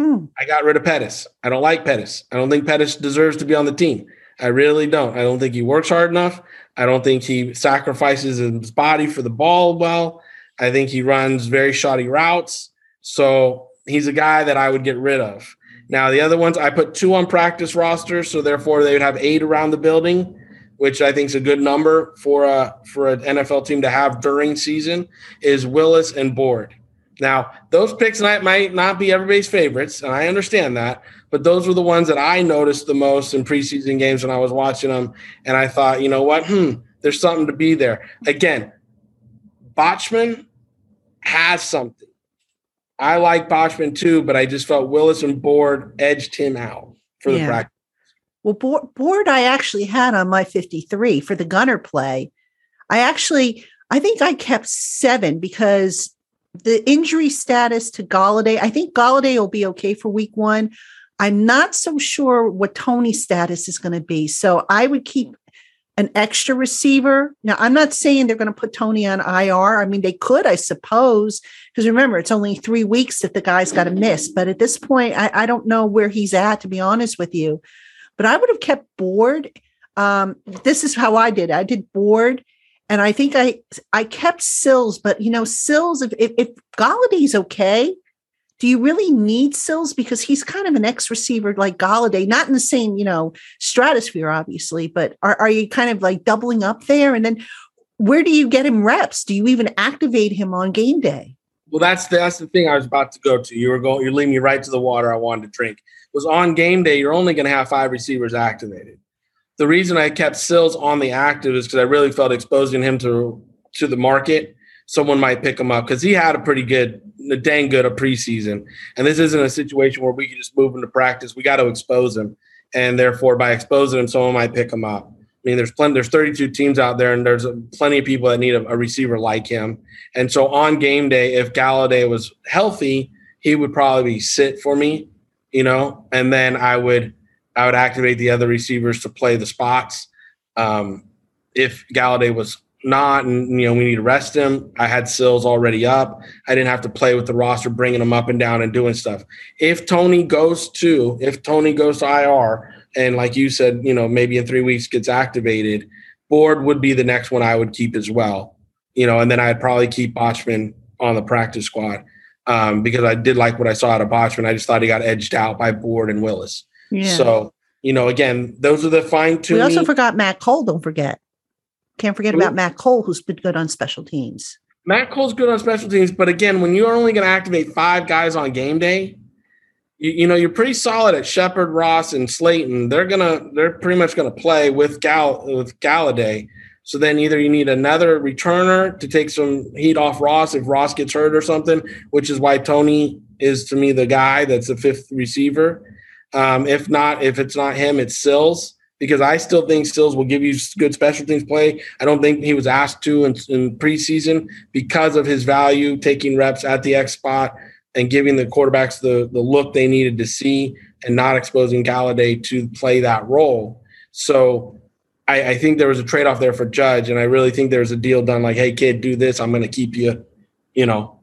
Hmm. I got rid of Pettis. I don't like Pettis. I don't think Pettis deserves to be on the team. I really don't. I don't think he works hard enough. I don't think he sacrifices his body for the ball well. I think he runs very shoddy routes. So he's a guy that I would get rid of. Now, the other ones, I put two on practice rosters, so therefore they would have eight around the building, which I think is a good number for a for an NFL team to have during season. Is Willis and Board. Now, those picks might, might not be everybody's favorites, and I understand that, but those were the ones that I noticed the most in preseason games when I was watching them, and I thought, you know what, hmm, there's something to be there. Again, Bachman has something. I like Bachman too, but I just felt Willis and Board edged him out for the Yeah. practice. Well, board, board I actually had on my 53 for the gunner play. I actually, I think I kept seven because the injury status to Golladay, I think Golladay will be okay for week one. I'm not so sure what Toney's status is going to be. So I would keep an extra receiver. Now, I'm not saying they're going to put Toney on IR. I mean, they could, I suppose, because remember, it's only three weeks that the guy's got to miss. But at this point, I, I don't know where he's at, to be honest with you. But I would have kept board. Um, this is how I did. I did board, and I think I I kept Sills. But you know, Sills, if if, if Golladay's okay, do you really need Sills because he's kind of an ex receiver like Golladay, not in the same you know stratosphere, obviously. But are are you kind of like doubling up there? And then where do you get him reps? Do you even activate him on game day? Well, that's that's the thing I was about to go to. You were going, you're leading me right to the water I wanted to drink. It Was on game day, you're only going to have five receivers activated. The reason I kept Sills on the active is because I really felt exposing him to to the market. Someone might pick him up because he had a pretty good, a dang good a preseason. And this isn't a situation where we can just move him to practice. We got to expose him, and therefore by exposing him, someone might pick him up. I mean, there's plenty. There's 32 teams out there, and there's plenty of people that need a, a receiver like him. And so on game day, if Golladay was healthy, he would probably sit for me, you know, and then I would I would activate the other receivers to play the spots. Um, if Golladay was not, and you know, we need to rest him. I had Sills already up. I didn't have to play with the roster, bringing him up and down and doing stuff. If Toney goes to, if Toney goes to IR, and like you said, you know, maybe in three weeks gets activated, Board would be the next one I would keep as well. You know, and then I'd probably keep Bachman on the practice squad um, because I did like what I saw out of Bachman. I just thought he got edged out by Board and Willis. Yeah. So, you know, again, those are the fine two. we also forgot Matt Cole. Don't forget. Can't forget mm-hmm. about Matt Cole, who's been good on special teams. Matt Cole's good on special teams, but again, when you're only going to activate five guys on game day, you, you know you're pretty solid at Shepard, Ross, and Slayton. They're gonna they're pretty much going to play with Gal with Golladay. So then either you need another returner to take some heat off Ross if Ross gets hurt or something, which is why Toney is to me the guy that's the fifth receiver. Um, if not, if it's not him, it's Sills. because I still think Sills will give you good special teams play. I don't think he was asked to in, in preseason because of his value, taking reps at the X spot and giving the quarterbacks the, the look they needed to see and not exposing Golladay to play that role. So I, I think there was a trade off there for Judge, and I really think there's a deal done like, hey, kid, do this. I'm going to keep you, you know,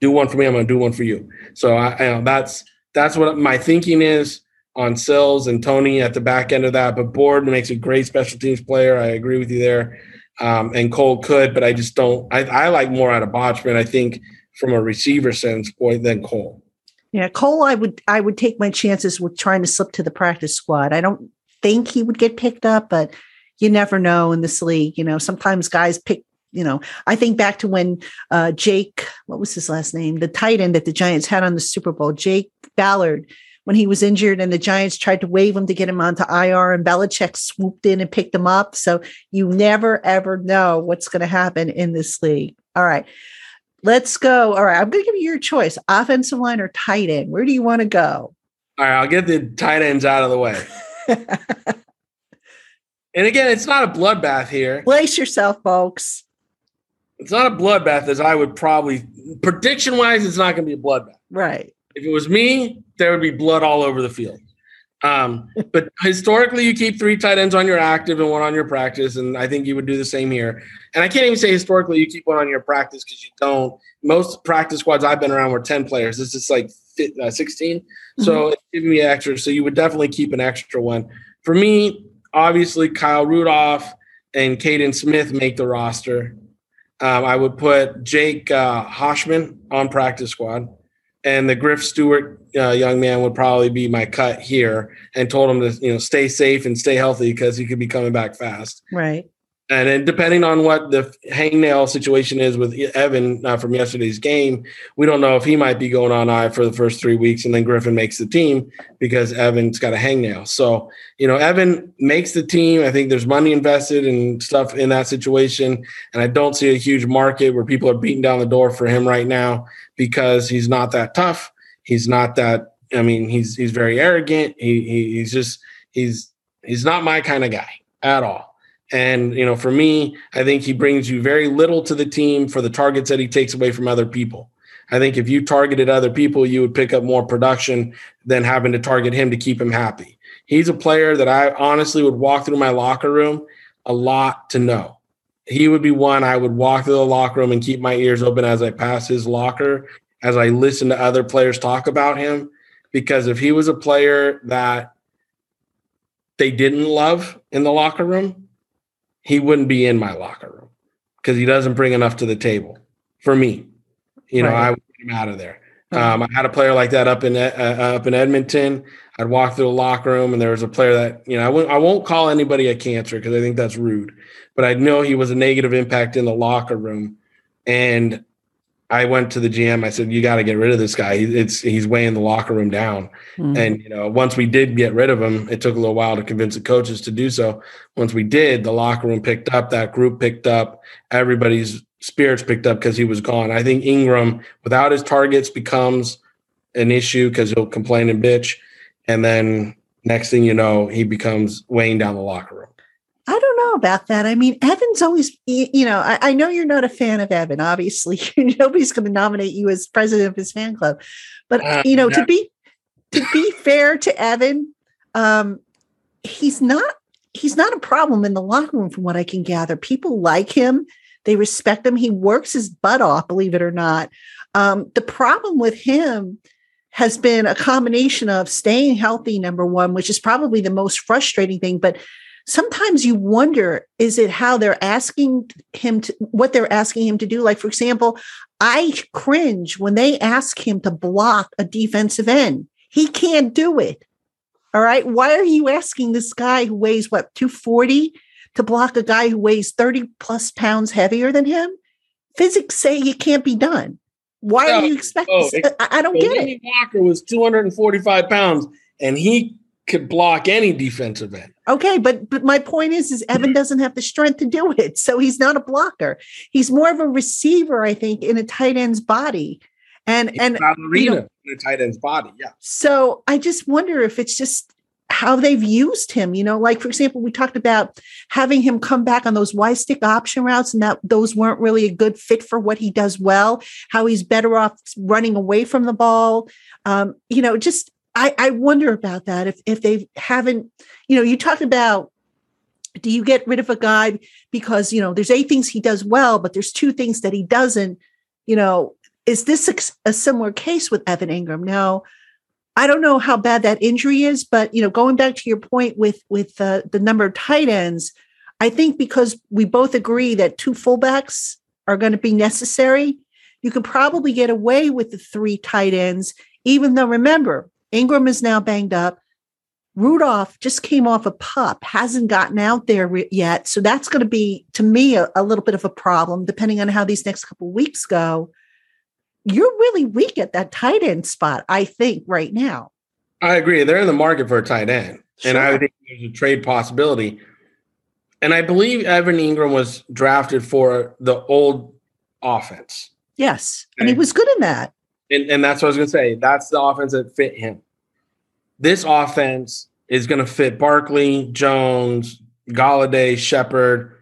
do one for me. I'm going to do one for you. So I, I know that's that's what my thinking is on Sills and Toney at the back end of that. But Board makes a great special teams player. I agree with you there. Um, and Cole could, but I just don't. I, I like more out of Bachman. I think from a receiver sense, boy, than Cole. Yeah, Cole, I would I would take my chances with trying to slip to the practice squad. I don't think he would get picked up, but you never know in this league. You know, sometimes guys pick. You know, I think back to when uh, Jake, what was his last name, the tight end that the Giants had on the Super Bowl, Jake Ballard, when he was injured, and the Giants tried to wave him to get him onto IR, and Belichick swooped in and picked him up. So you never ever know what's going to happen in this league. All right. Let's go. All right, I'm going to give you your choice: offensive line or tight end. Where do you want to go? All right, I'll get the tight ends out of the way. and again, it's not a bloodbath here. Place yourself, folks. It's not a bloodbath, as I would probably prediction wise, it's not going to be a bloodbath. Right. If it was me, there would be blood all over the field. Um, but historically, you keep three tight ends on your active and one on your practice, and I think you would do the same here. And I can't even say historically you keep one on your practice because you don't. Most practice squads I've been around were ten players. This is like uh, 16, mm-hmm. so it's giving me extra. So you would definitely keep an extra one. For me, obviously Kyle Rudolph and Kaden Smith make the roster. Um, I would put Jake uh, Hausmann on practice squad, and the Griff Stewart uh, young man would probably be my cut here. And told him to you know stay safe and stay healthy because he could be coming back fast. Right. And then depending on what the hangnail situation is with Evan uh, from yesterday's game, we don't know if he might be going on I for the first three weeks, and then Griffin makes the team because Evan's got a hangnail. So you know, Evan makes the team. I think there's money invested and stuff in that situation, and I don't see a huge market where people are beating down the door for him right now because he's not that tough. He's not that. I mean, he's he's very arrogant. He, he he's just he's he's not my kind of guy at all. And, you know, for me, I think he brings you very little to the team for the targets that he takes away from other people. I think if you targeted other people, you would pick up more production than having to target him to keep him happy. He's a player that I honestly would walk through my locker room a lot to know. He would be one I would walk through the locker room and keep my ears open as I pass his locker, as I listen to other players talk about him. Because if he was a player that they didn't love in the locker room, he wouldn't be in my locker room because he doesn't bring enough to the table for me. You know, right. I would get him out of there. Um, I had a player like that up in uh, uh, up in Edmonton. I'd walk through the locker room, and there was a player that you know I won't, I won't call anybody a cancer because I think that's rude, but I know he was a negative impact in the locker room, and I went to the GM. I said, "You got to get rid of this guy. It's he's weighing the locker room down." Mm-hmm. And you know, once we did get rid of him, it took a little while to convince the coaches to do so. Once we did, the locker room picked up. That group picked up. Everybody's spirits picked up because he was gone. I think Engram, without his targets, becomes an issue because he'll complain and bitch, and then next thing you know, he becomes weighing down the locker room. I don't know about that. I mean, Evan's always, you know, I, I know you're not a fan of Evan. Obviously, nobody's going to nominate you as president of his fan club. But uh, you know, yeah. to be to be fair to Evan, um, he's not he's not a problem in the locker room, from what I can gather. People like him. They respect him. He works his butt off, believe it or not. Um, the problem with him has been a combination of staying healthy, number one, which is probably the most frustrating thing, but sometimes you wonder is it how they're asking him to what they're asking him to do? Like for example i cringe when they ask him to block a defensive end. He can't do it. All right? Why are you asking this guy who weighs what 240 to block a guy who weighs 30 plus pounds heavier than him? Physics say it can't be done. Why no, do you expecting oh, oh I, I, don't get it. Walker was 245 pounds and he could block any defensive end. Okay, but but my point is, is Evan doesn't have the strength to do it, so he's not a blocker. He's more of a receiver, I think, in a tight end's body, and he's and ballerina you know, in a tight end's body. Yeah. So I just wonder if it's just how they've used him. You know, like for example, we talked about having him come back on those Y stick option routes, and that those weren't really a good fit for what he does well. How he's better off running away from the ball. Um, you know, just I, I wonder about that if if they haven't. You know, you talked about do you get rid of a guy because you know there's eight things he does well, but there's two things that he doesn't. You know, is this a, a similar case with Evan Engram? Now I don't know how bad that injury is, but you know, going back to your point with with uh, the number of tight ends, I think because we both agree that two fullbacks are going to be necessary, you can probably get away with the three tight ends. Even though, remember, Engram is now banged up. Rudolph just came off a pup, hasn't gotten out there re- yet, so that's going to be, to me, a, a little bit of a problem, depending on how these next couple weeks go you're really weak at that tight end spot, I think, right now. I agree. They're in the market for a tight end. Sure. And I think there's a trade possibility. And I believe Evan Engram was drafted for the old offense. Yes. And he was good in that. And, and that's what I was going to say. That's the offense that fit him. This offense is going to fit Barkley, Jones, Golladay, Shepard,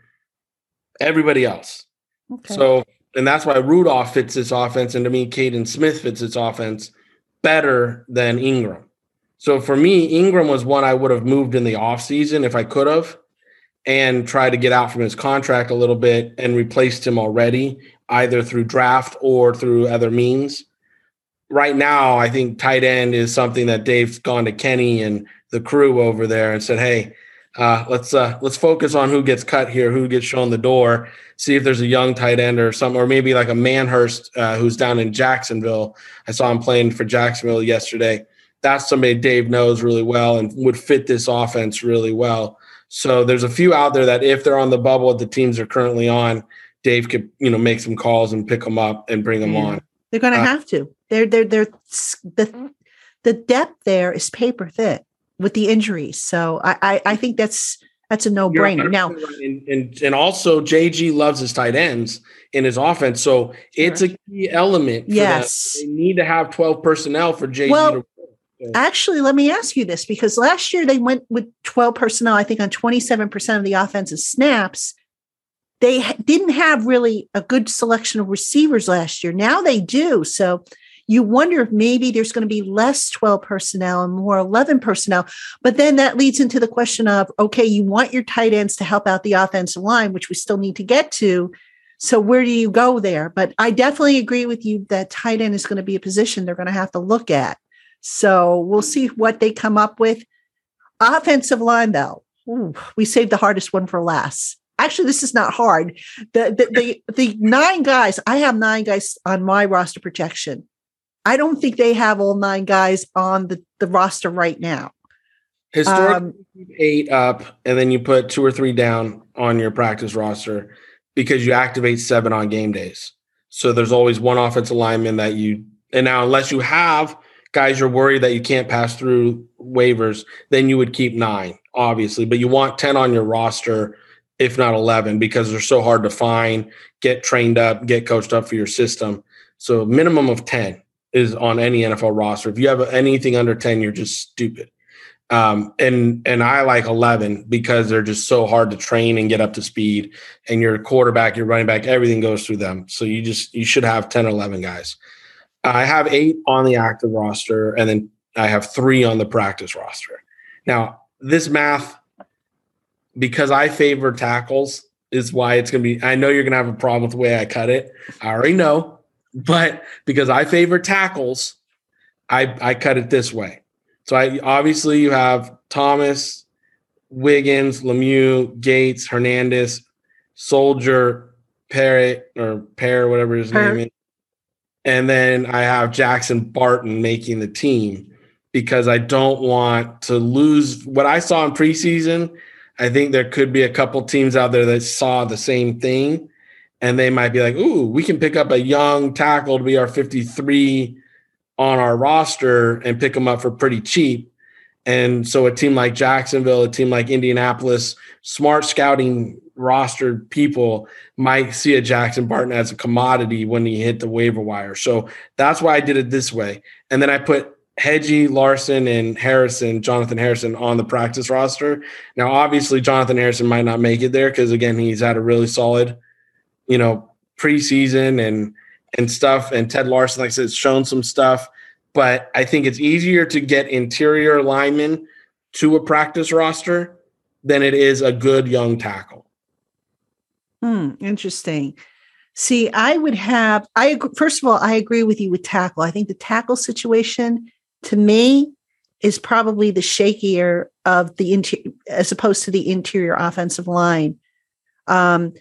everybody else. Okay. So and that's why Rudolph fits this offense, and to me, Kaden Smith fits this offense better than Engram. So for me, Engram was one I would have moved in the offseason if I could have and tried to get out from his contract a little bit and replaced him already, either through draft or through other means. Right now, I think tight end is something that Dave's gone to Kenny and the crew over there and said, hey, uh, let's uh, let's focus on who gets cut here, who gets shown the door. See if there's a young tight end or something, or maybe like a Manhertz uh, who's down in Jacksonville. I saw him playing for Jacksonville yesterday. That's somebody Dave knows really well and would fit this offense really well. So there's a few out there that if they're on the bubble the teams are currently on, Dave could you know make some calls and pick them up and bring them yeah. on. They're going to uh, have to. They're they're they're the the depth there is paper thin with the injuries. So I, I, I think that's that's a no brainer. Now, and, and, and also JG loves his tight ends in his offense, so it's a key element. yes, them. they need to have twelve personnel for JG. Well, actually, let me ask you this because last year they went with twelve personnel. I think on twenty seven percent of the offensive snaps. They didn't have really a good selection of receivers last year. Now they do. So you wonder if maybe there's going to be less 12 personnel and more 11 personnel. But then that leads into the question of okay, you want your tight ends to help out the offensive line, which we still need to get to. So where do you go there? But I definitely agree with you that tight end is going to be a position they're going to have to look at. So we'll see what they come up with. Offensive line, though, ooh, we saved the hardest one for last. Actually, this is not hard. The, the the the nine guys. I have nine guys on my roster protection. I don't think they have all nine guys on the, the roster right now. Historically, um, eight up, and then you put two or three down on your practice roster because you activate seven on game days. So there's always one offensive lineman that you, and now unless you have guys you're worried that you can't pass through waivers, then you would keep nine, obviously. But you want 10 on your roster, if not 11, because they're so hard to find, get trained up, get coached up for your system. So minimum of 10 is on any NFL roster. If you have anything under 10, you're just stupid. Um, and and I like 11 because they're just so hard to train and get up to speed. And your quarterback, your running back, everything goes through them. So you just you should have 10, or 11 guys. I have eight on the active roster, and then I have three on the practice roster. Now, this math, because I favor tackles, is why it's going to be. I know you're going to have a problem with the way I cut it. I already know but because I favor tackles, I I cut it this way. So I obviously you have Thomas, Wiggins, Lemieux, Gates, Hernandez, Solder, Parrott or Pear, whatever his name is. And then I have Jackson Barton making the team because I don't want to lose what I saw in preseason. I think there could be a couple teams out there that saw the same thing and they might be like, "Ooh, we can pick up a young tackle to be our 53 on our roster and pick them up for pretty cheap." And so a team like Jacksonville, a team like Indianapolis, smart scouting rostered people might see a Jackson Barton as a commodity when he hit the waiver wire. So that's why I did it this way. And then I put Heggie, Larsen, and Harrison, Jonathan Harrison on the practice roster. Now, obviously, Jonathan Harrison might not make it there because again, he's had a really solid, you know, preseason and and stuff. And Ted Larsen, like I said, shown some stuff. But I think it's easier to get interior linemen to a practice roster than it is a good young tackle. Hmm, interesting. See, I would have, I first of all, I agree with you with tackle. I think the tackle situation to me is probably the shakier of the interior as opposed to the interior offensive line. Um,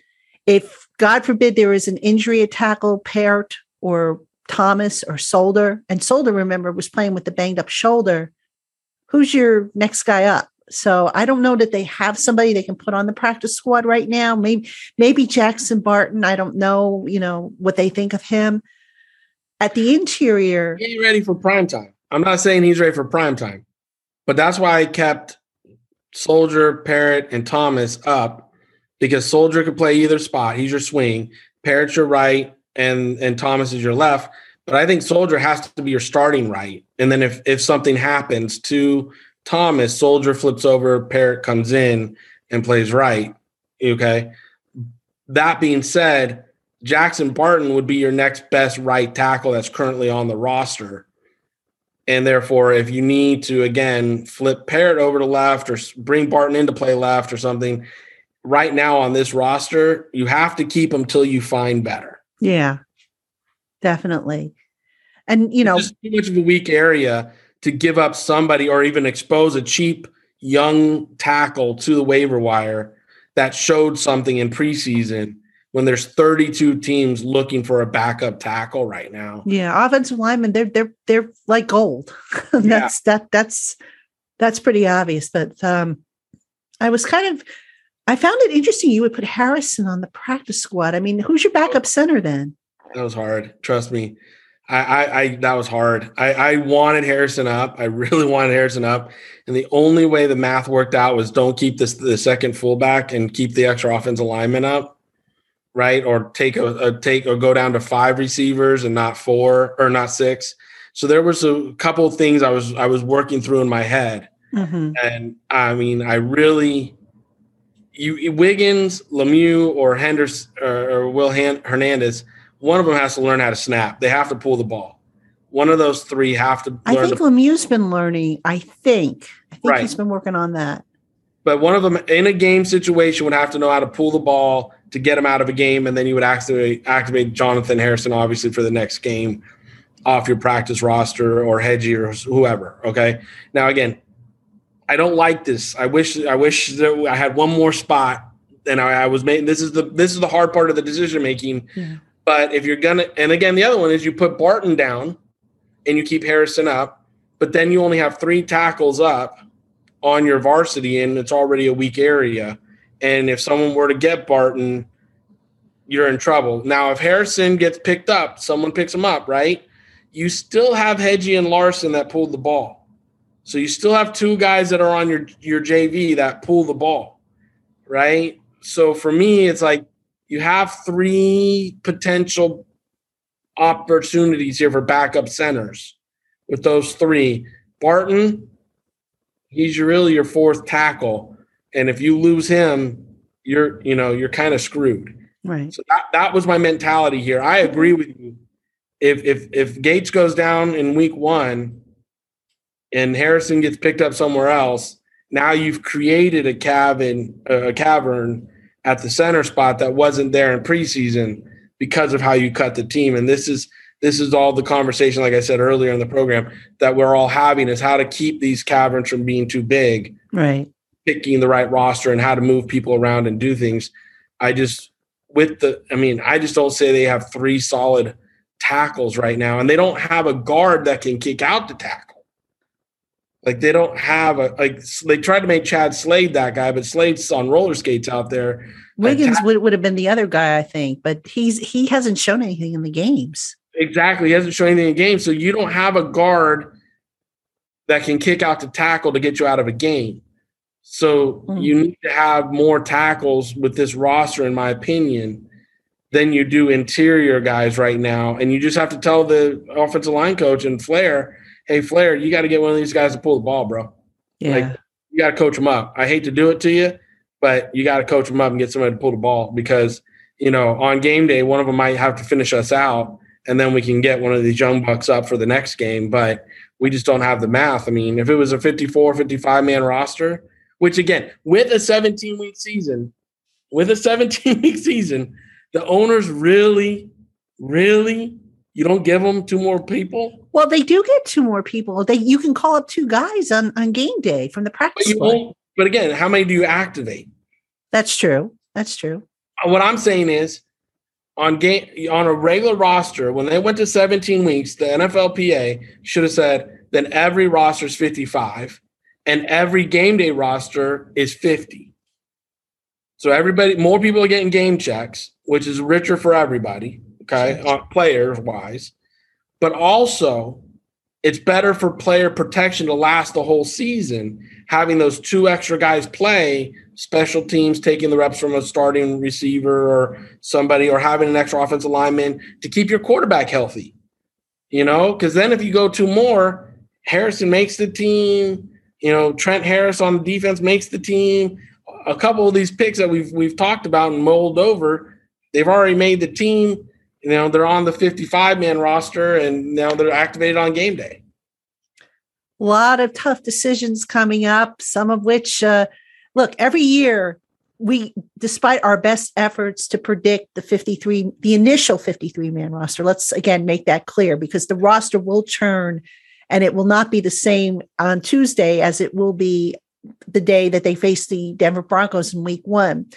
if God forbid there is an injury at tackle, Peart or Thomas or Solder, and Solder, remember, was playing with the banged up shoulder, who's your next guy up? So I don't know that they have somebody they can put on the practice squad right now. Maybe maybe Jackson Barton. I don't know, you know, what they think of him. At the interior. He ready for prime time. I'm not saying he's ready for prime time, but that's why I kept Solder, Peart, and Thomas up because Solder could play either spot. He's your swing. Peart's your right, and and Thomas is your left. But I think Solder has to be your starting right. And then if if something happens to Thomas, Solder flips over, Peart comes in and plays right. Okay. That being said, Jackson Barton would be your next best right tackle that's currently on the roster. And therefore, if you need to again flip Peart over to left or bring Barton in to play left or something, right now on this roster, you have to keep them till you find better. Yeah, definitely. And you know, it's too much of a weak area to give up somebody or even expose a cheap young tackle to the waiver wire that showed something in preseason when there's 32 teams looking for a backup tackle right now. Yeah, offensive linemen they're they're they're like gold. that's yeah. that that's that's pretty obvious. But um I was kind of I found it interesting you would put Harrison on the practice squad. I mean, who's your backup center then? That was hard. Trust me. I, I, I, that was hard. I, I wanted Harrison up. I really wanted Harrison up, and the only way the math worked out was don't keep this the second fullback and keep the extra offensive lineman up, right? Or take a, a take or go down to five receivers and not four or not six. So there was a couple of things I was I was working through in my head, mm-hmm. and I mean I really you Wiggins, Lemieux, or Henderson or, Will Hernandez one of them has to learn how to snap. They have to pull the ball. One of those three have to. I think to, Lemieux's been learning. I think. I think right. he's been working on that. But one of them in a game situation would have to know how to pull the ball to get him out of a game, and then you would activate activate Jonathan Harrison, obviously for the next game, off your practice roster or Heggie or whoever. Okay. Now again, I don't like this. I wish I wish that I had one more spot and I, I was making this is the this is the hard part of the decision making yeah. But if you're gonna, and again, the other one is you put Barton down and you keep Harrison up, but then you only have three tackles up on your varsity, and it's already a weak area. And if someone were to get Barton, you're in trouble. Now, if Harrison gets picked up, someone picks him up, right? You still have Heggie and Larsen that pulled the ball. So you still have two guys that are on your your JV that pull the ball, right? So for me, it's like you have three potential opportunities here for backup centers with those three. Barton, he's really your fourth tackle. And if you lose him, you're, you know, you're kind of screwed. Right. So that, that was my mentality here. I agree with you. If if if Gates goes down in week one and Harrison gets picked up somewhere else, now you've created a cabin, uh, a cavern at the center spot that wasn't there in preseason because of how you cut the team. And this is this is all the conversation, like I said earlier in the program, that we're all having is how to keep these caverns from being too big. Right. Picking the right roster and how to move people around and do things. I just with the I mean, I just don't say they have three solid tackles right now, and they don't have a guard that can kick out the tackle. Like they don't have a like they tried to make Chad Slade that guy, but Slade's on roller skates out there. Wiggins would, would have been the other guy, I think, but he's he hasn't shown anything in the games. Exactly. He hasn't shown anything in games. So you don't have a guard that can kick out the tackle to get you out of a game. So mm. you need to have more tackles with this roster, in my opinion, than you do interior guys right now. And you just have to tell the offensive line coach and Flair hey Flair, you got to get one of these guys to pull the ball, bro. Yeah. Like you got to coach them up. I hate to do it to you, but you got to coach them up and get somebody to pull the ball because you know on game day one of them might have to finish us out, and then we can get one of these young bucks up for the next game. But we just don't have the math. I mean, if it was a 54, 55 man roster, which again, with a 17 week season, with a 17 week season, the owners really, really, you don't give them two more people. Well, they do get two more people. They you can call up two guys on, on game day from the practice. But, but again, how many do you activate? That's true. That's true. Uh, what I'm saying is on game on a regular roster, when they went to 17 weeks, the NFLPA should have said then every roster is 55 and every game day roster is 50. So everybody, more people are getting game checks, which is richer for everybody. Okay, uh, players wise, but also it's better for player protection to last the whole season. Having those two extra guys play special teams, taking the reps from a starting receiver or somebody, or having an extra offensive lineman to keep your quarterback healthy. You know, because then if you go two more, Harrison makes the team. You know, Trent Harris on the defense makes the team. A couple of these picks that we've we've talked about and mulled over, they've already made the team. You know, they're on the 55 man roster and now they're activated on game day. A lot of tough decisions coming up, some of which, uh, look, every year we, despite our best efforts to predict the 53, the initial 53 man roster, let's again make that clear because the roster will churn and it will not be the same on Tuesday as it will be the day that they face the Denver Broncos in week one.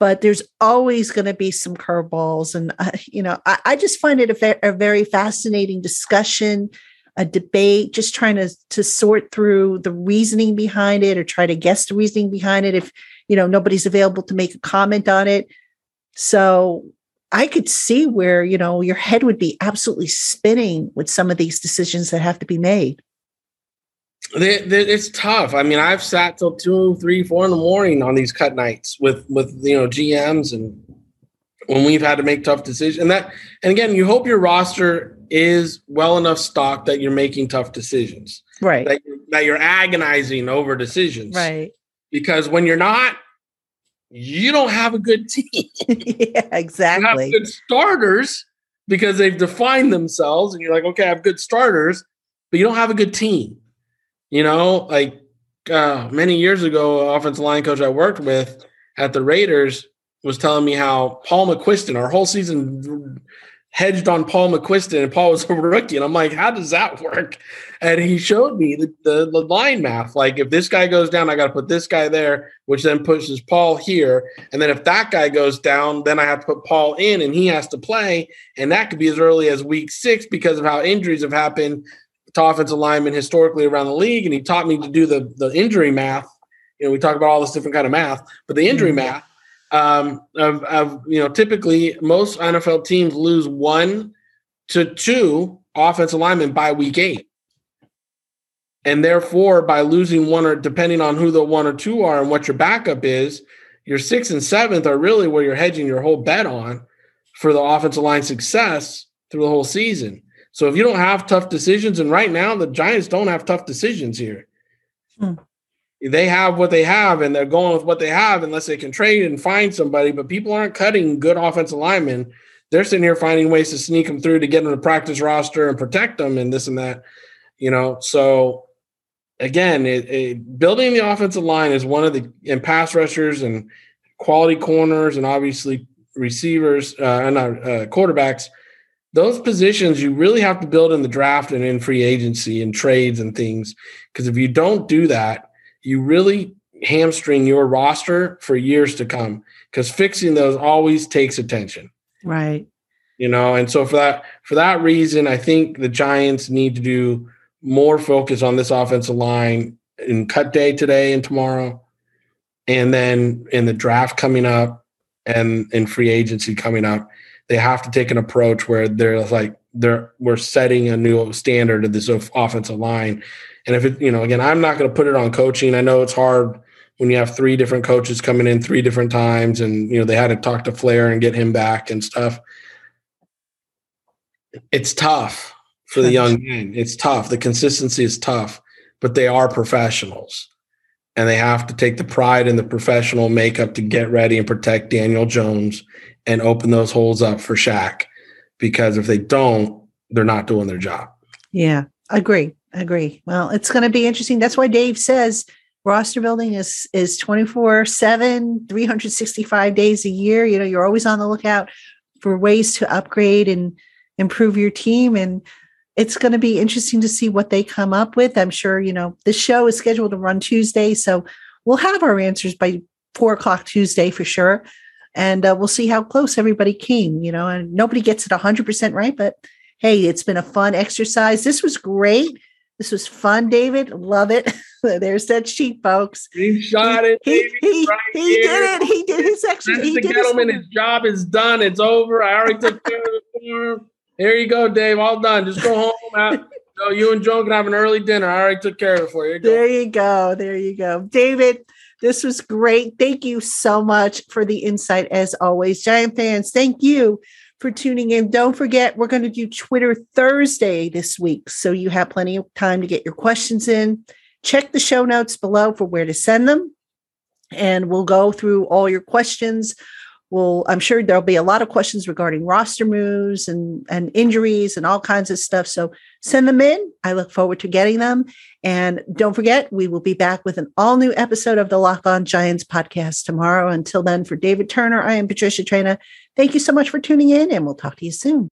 But there's always going to be some curveballs. And, uh, you know, I, I, just find it a, fa- a, very fascinating discussion, a debate, just trying to, to sort through the reasoning behind it or try to guess the reasoning behind it if, you know, nobody's available to make a comment on it. So I could see where, you know, your head would be absolutely spinning with some of these decisions that have to be made. They, they, it's tough. I mean, I've sat till two, three, four in the morning on these cut nights with with you know GMs and when we've had to make tough decisions. And that, and again, you hope your roster is well enough stocked that you're making tough decisions, right? That you're, that you're agonizing over decisions, right? Because when you're not, you don't have a good team. yeah, exactly. You have good starters because they've defined themselves, and you're like, okay, I have good starters, but you don't have a good team. You know, like uh, many years ago, offensive line coach I worked with at the Raiders was telling me how Paul McQuistan, our whole season hedged on Paul McQuistan, and Paul was a rookie. And I'm like, how does that work? And he showed me the, the, the line math. Like, if this guy goes down, I got to put this guy there, which then pushes Paul here. And then if that guy goes down, then I have to put Paul in and he has to play. And that could be as early as week six because of how injuries have happened to offensive linemen historically around the league. And he taught me to do the, the injury math. You know, we talk about all this different kind of math, but the injury mm-hmm. math um, of, of, you know, typically most NFL teams lose one to two offensive linemen by week eight. And therefore, by losing one or depending on who the one or two are and what your backup is, your sixth and seventh are really where you're hedging your whole bet on for the offensive line success through the whole season. So if you don't have tough decisions, and right now the Giants don't have tough decisions here. Hmm they have what they have and they're going with what they have unless they can trade and find somebody. But people aren't cutting good offensive linemen. They're sitting here finding ways to sneak them through to get them to practice roster and protect them and this and that. You know, so again, it, it, building the offensive line is one of the and pass rushers and quality corners and obviously receivers uh, and uh, quarterbacks. Those positions you really have to build in the draft and in free agency and trades and things. Because if you don't do that, you really hamstring your roster for years to come because fixing those always takes attention. Right. You know, and so for that for that reason, I think the Giants need to do more focus on this offensive line in cut day today and tomorrow, and then in the draft coming up and in free agency coming up, they have to take an approach where they're like they're we're setting a new standard of this offensive line and if it, you know, again, I'm not going to put it on coaching. I know it's hard when you have three different coaches coming in three different times, and you know they had to talk to Flaherty and get him back and stuff. It's tough for the young men. It's tough. The consistency is tough, but they are professionals. And they have to take the pride in the professional makeup to get ready and protect Daniel Jones and open those holes up for Shaq. Because if they don't, they're not doing their job. Yeah, I agree. I agree. Well, it's going to be interesting. That's why Dave says roster building is is 24 7 365 days a year you know you're always on the lookout for ways to upgrade and improve your team and it's going to be interesting to see what they come up with i'm sure you know the show is scheduled to run tuesday so we'll have our answers by four o'clock tuesday for sure and uh, we'll see how close everybody came you know and nobody gets it 100% right but hey it's been a fun exercise this was great this was fun, David. Love it. There's that sheet, folks. He shot it. He, he, right he did it. He did his extra. He did gentleman, his, his job is done. It's over. I already took care of the form. Here you go, Dave. All done. Just go home. so you and Joan can have an early dinner. I already took care of it for you. you there you go. There you go. David, this was great. Thank you so much for the insight as always. Giant fans, thank you for tuning in. Don't forget, we're going to do Twitter Thursday this week. So you have plenty of time to get your questions in. Check the show notes below for where to send them. And we'll go through all your questions. Well, I'm sure there'll be a lot of questions regarding roster moves and, and injuries and all kinds of stuff. So send them in. I look forward to getting them. And don't forget, we will be back with an all new episode of the Locked On Giants podcast tomorrow. Until then, for David Turner, I am Patricia Traina. Thank you so much for tuning in, and we'll talk to you soon.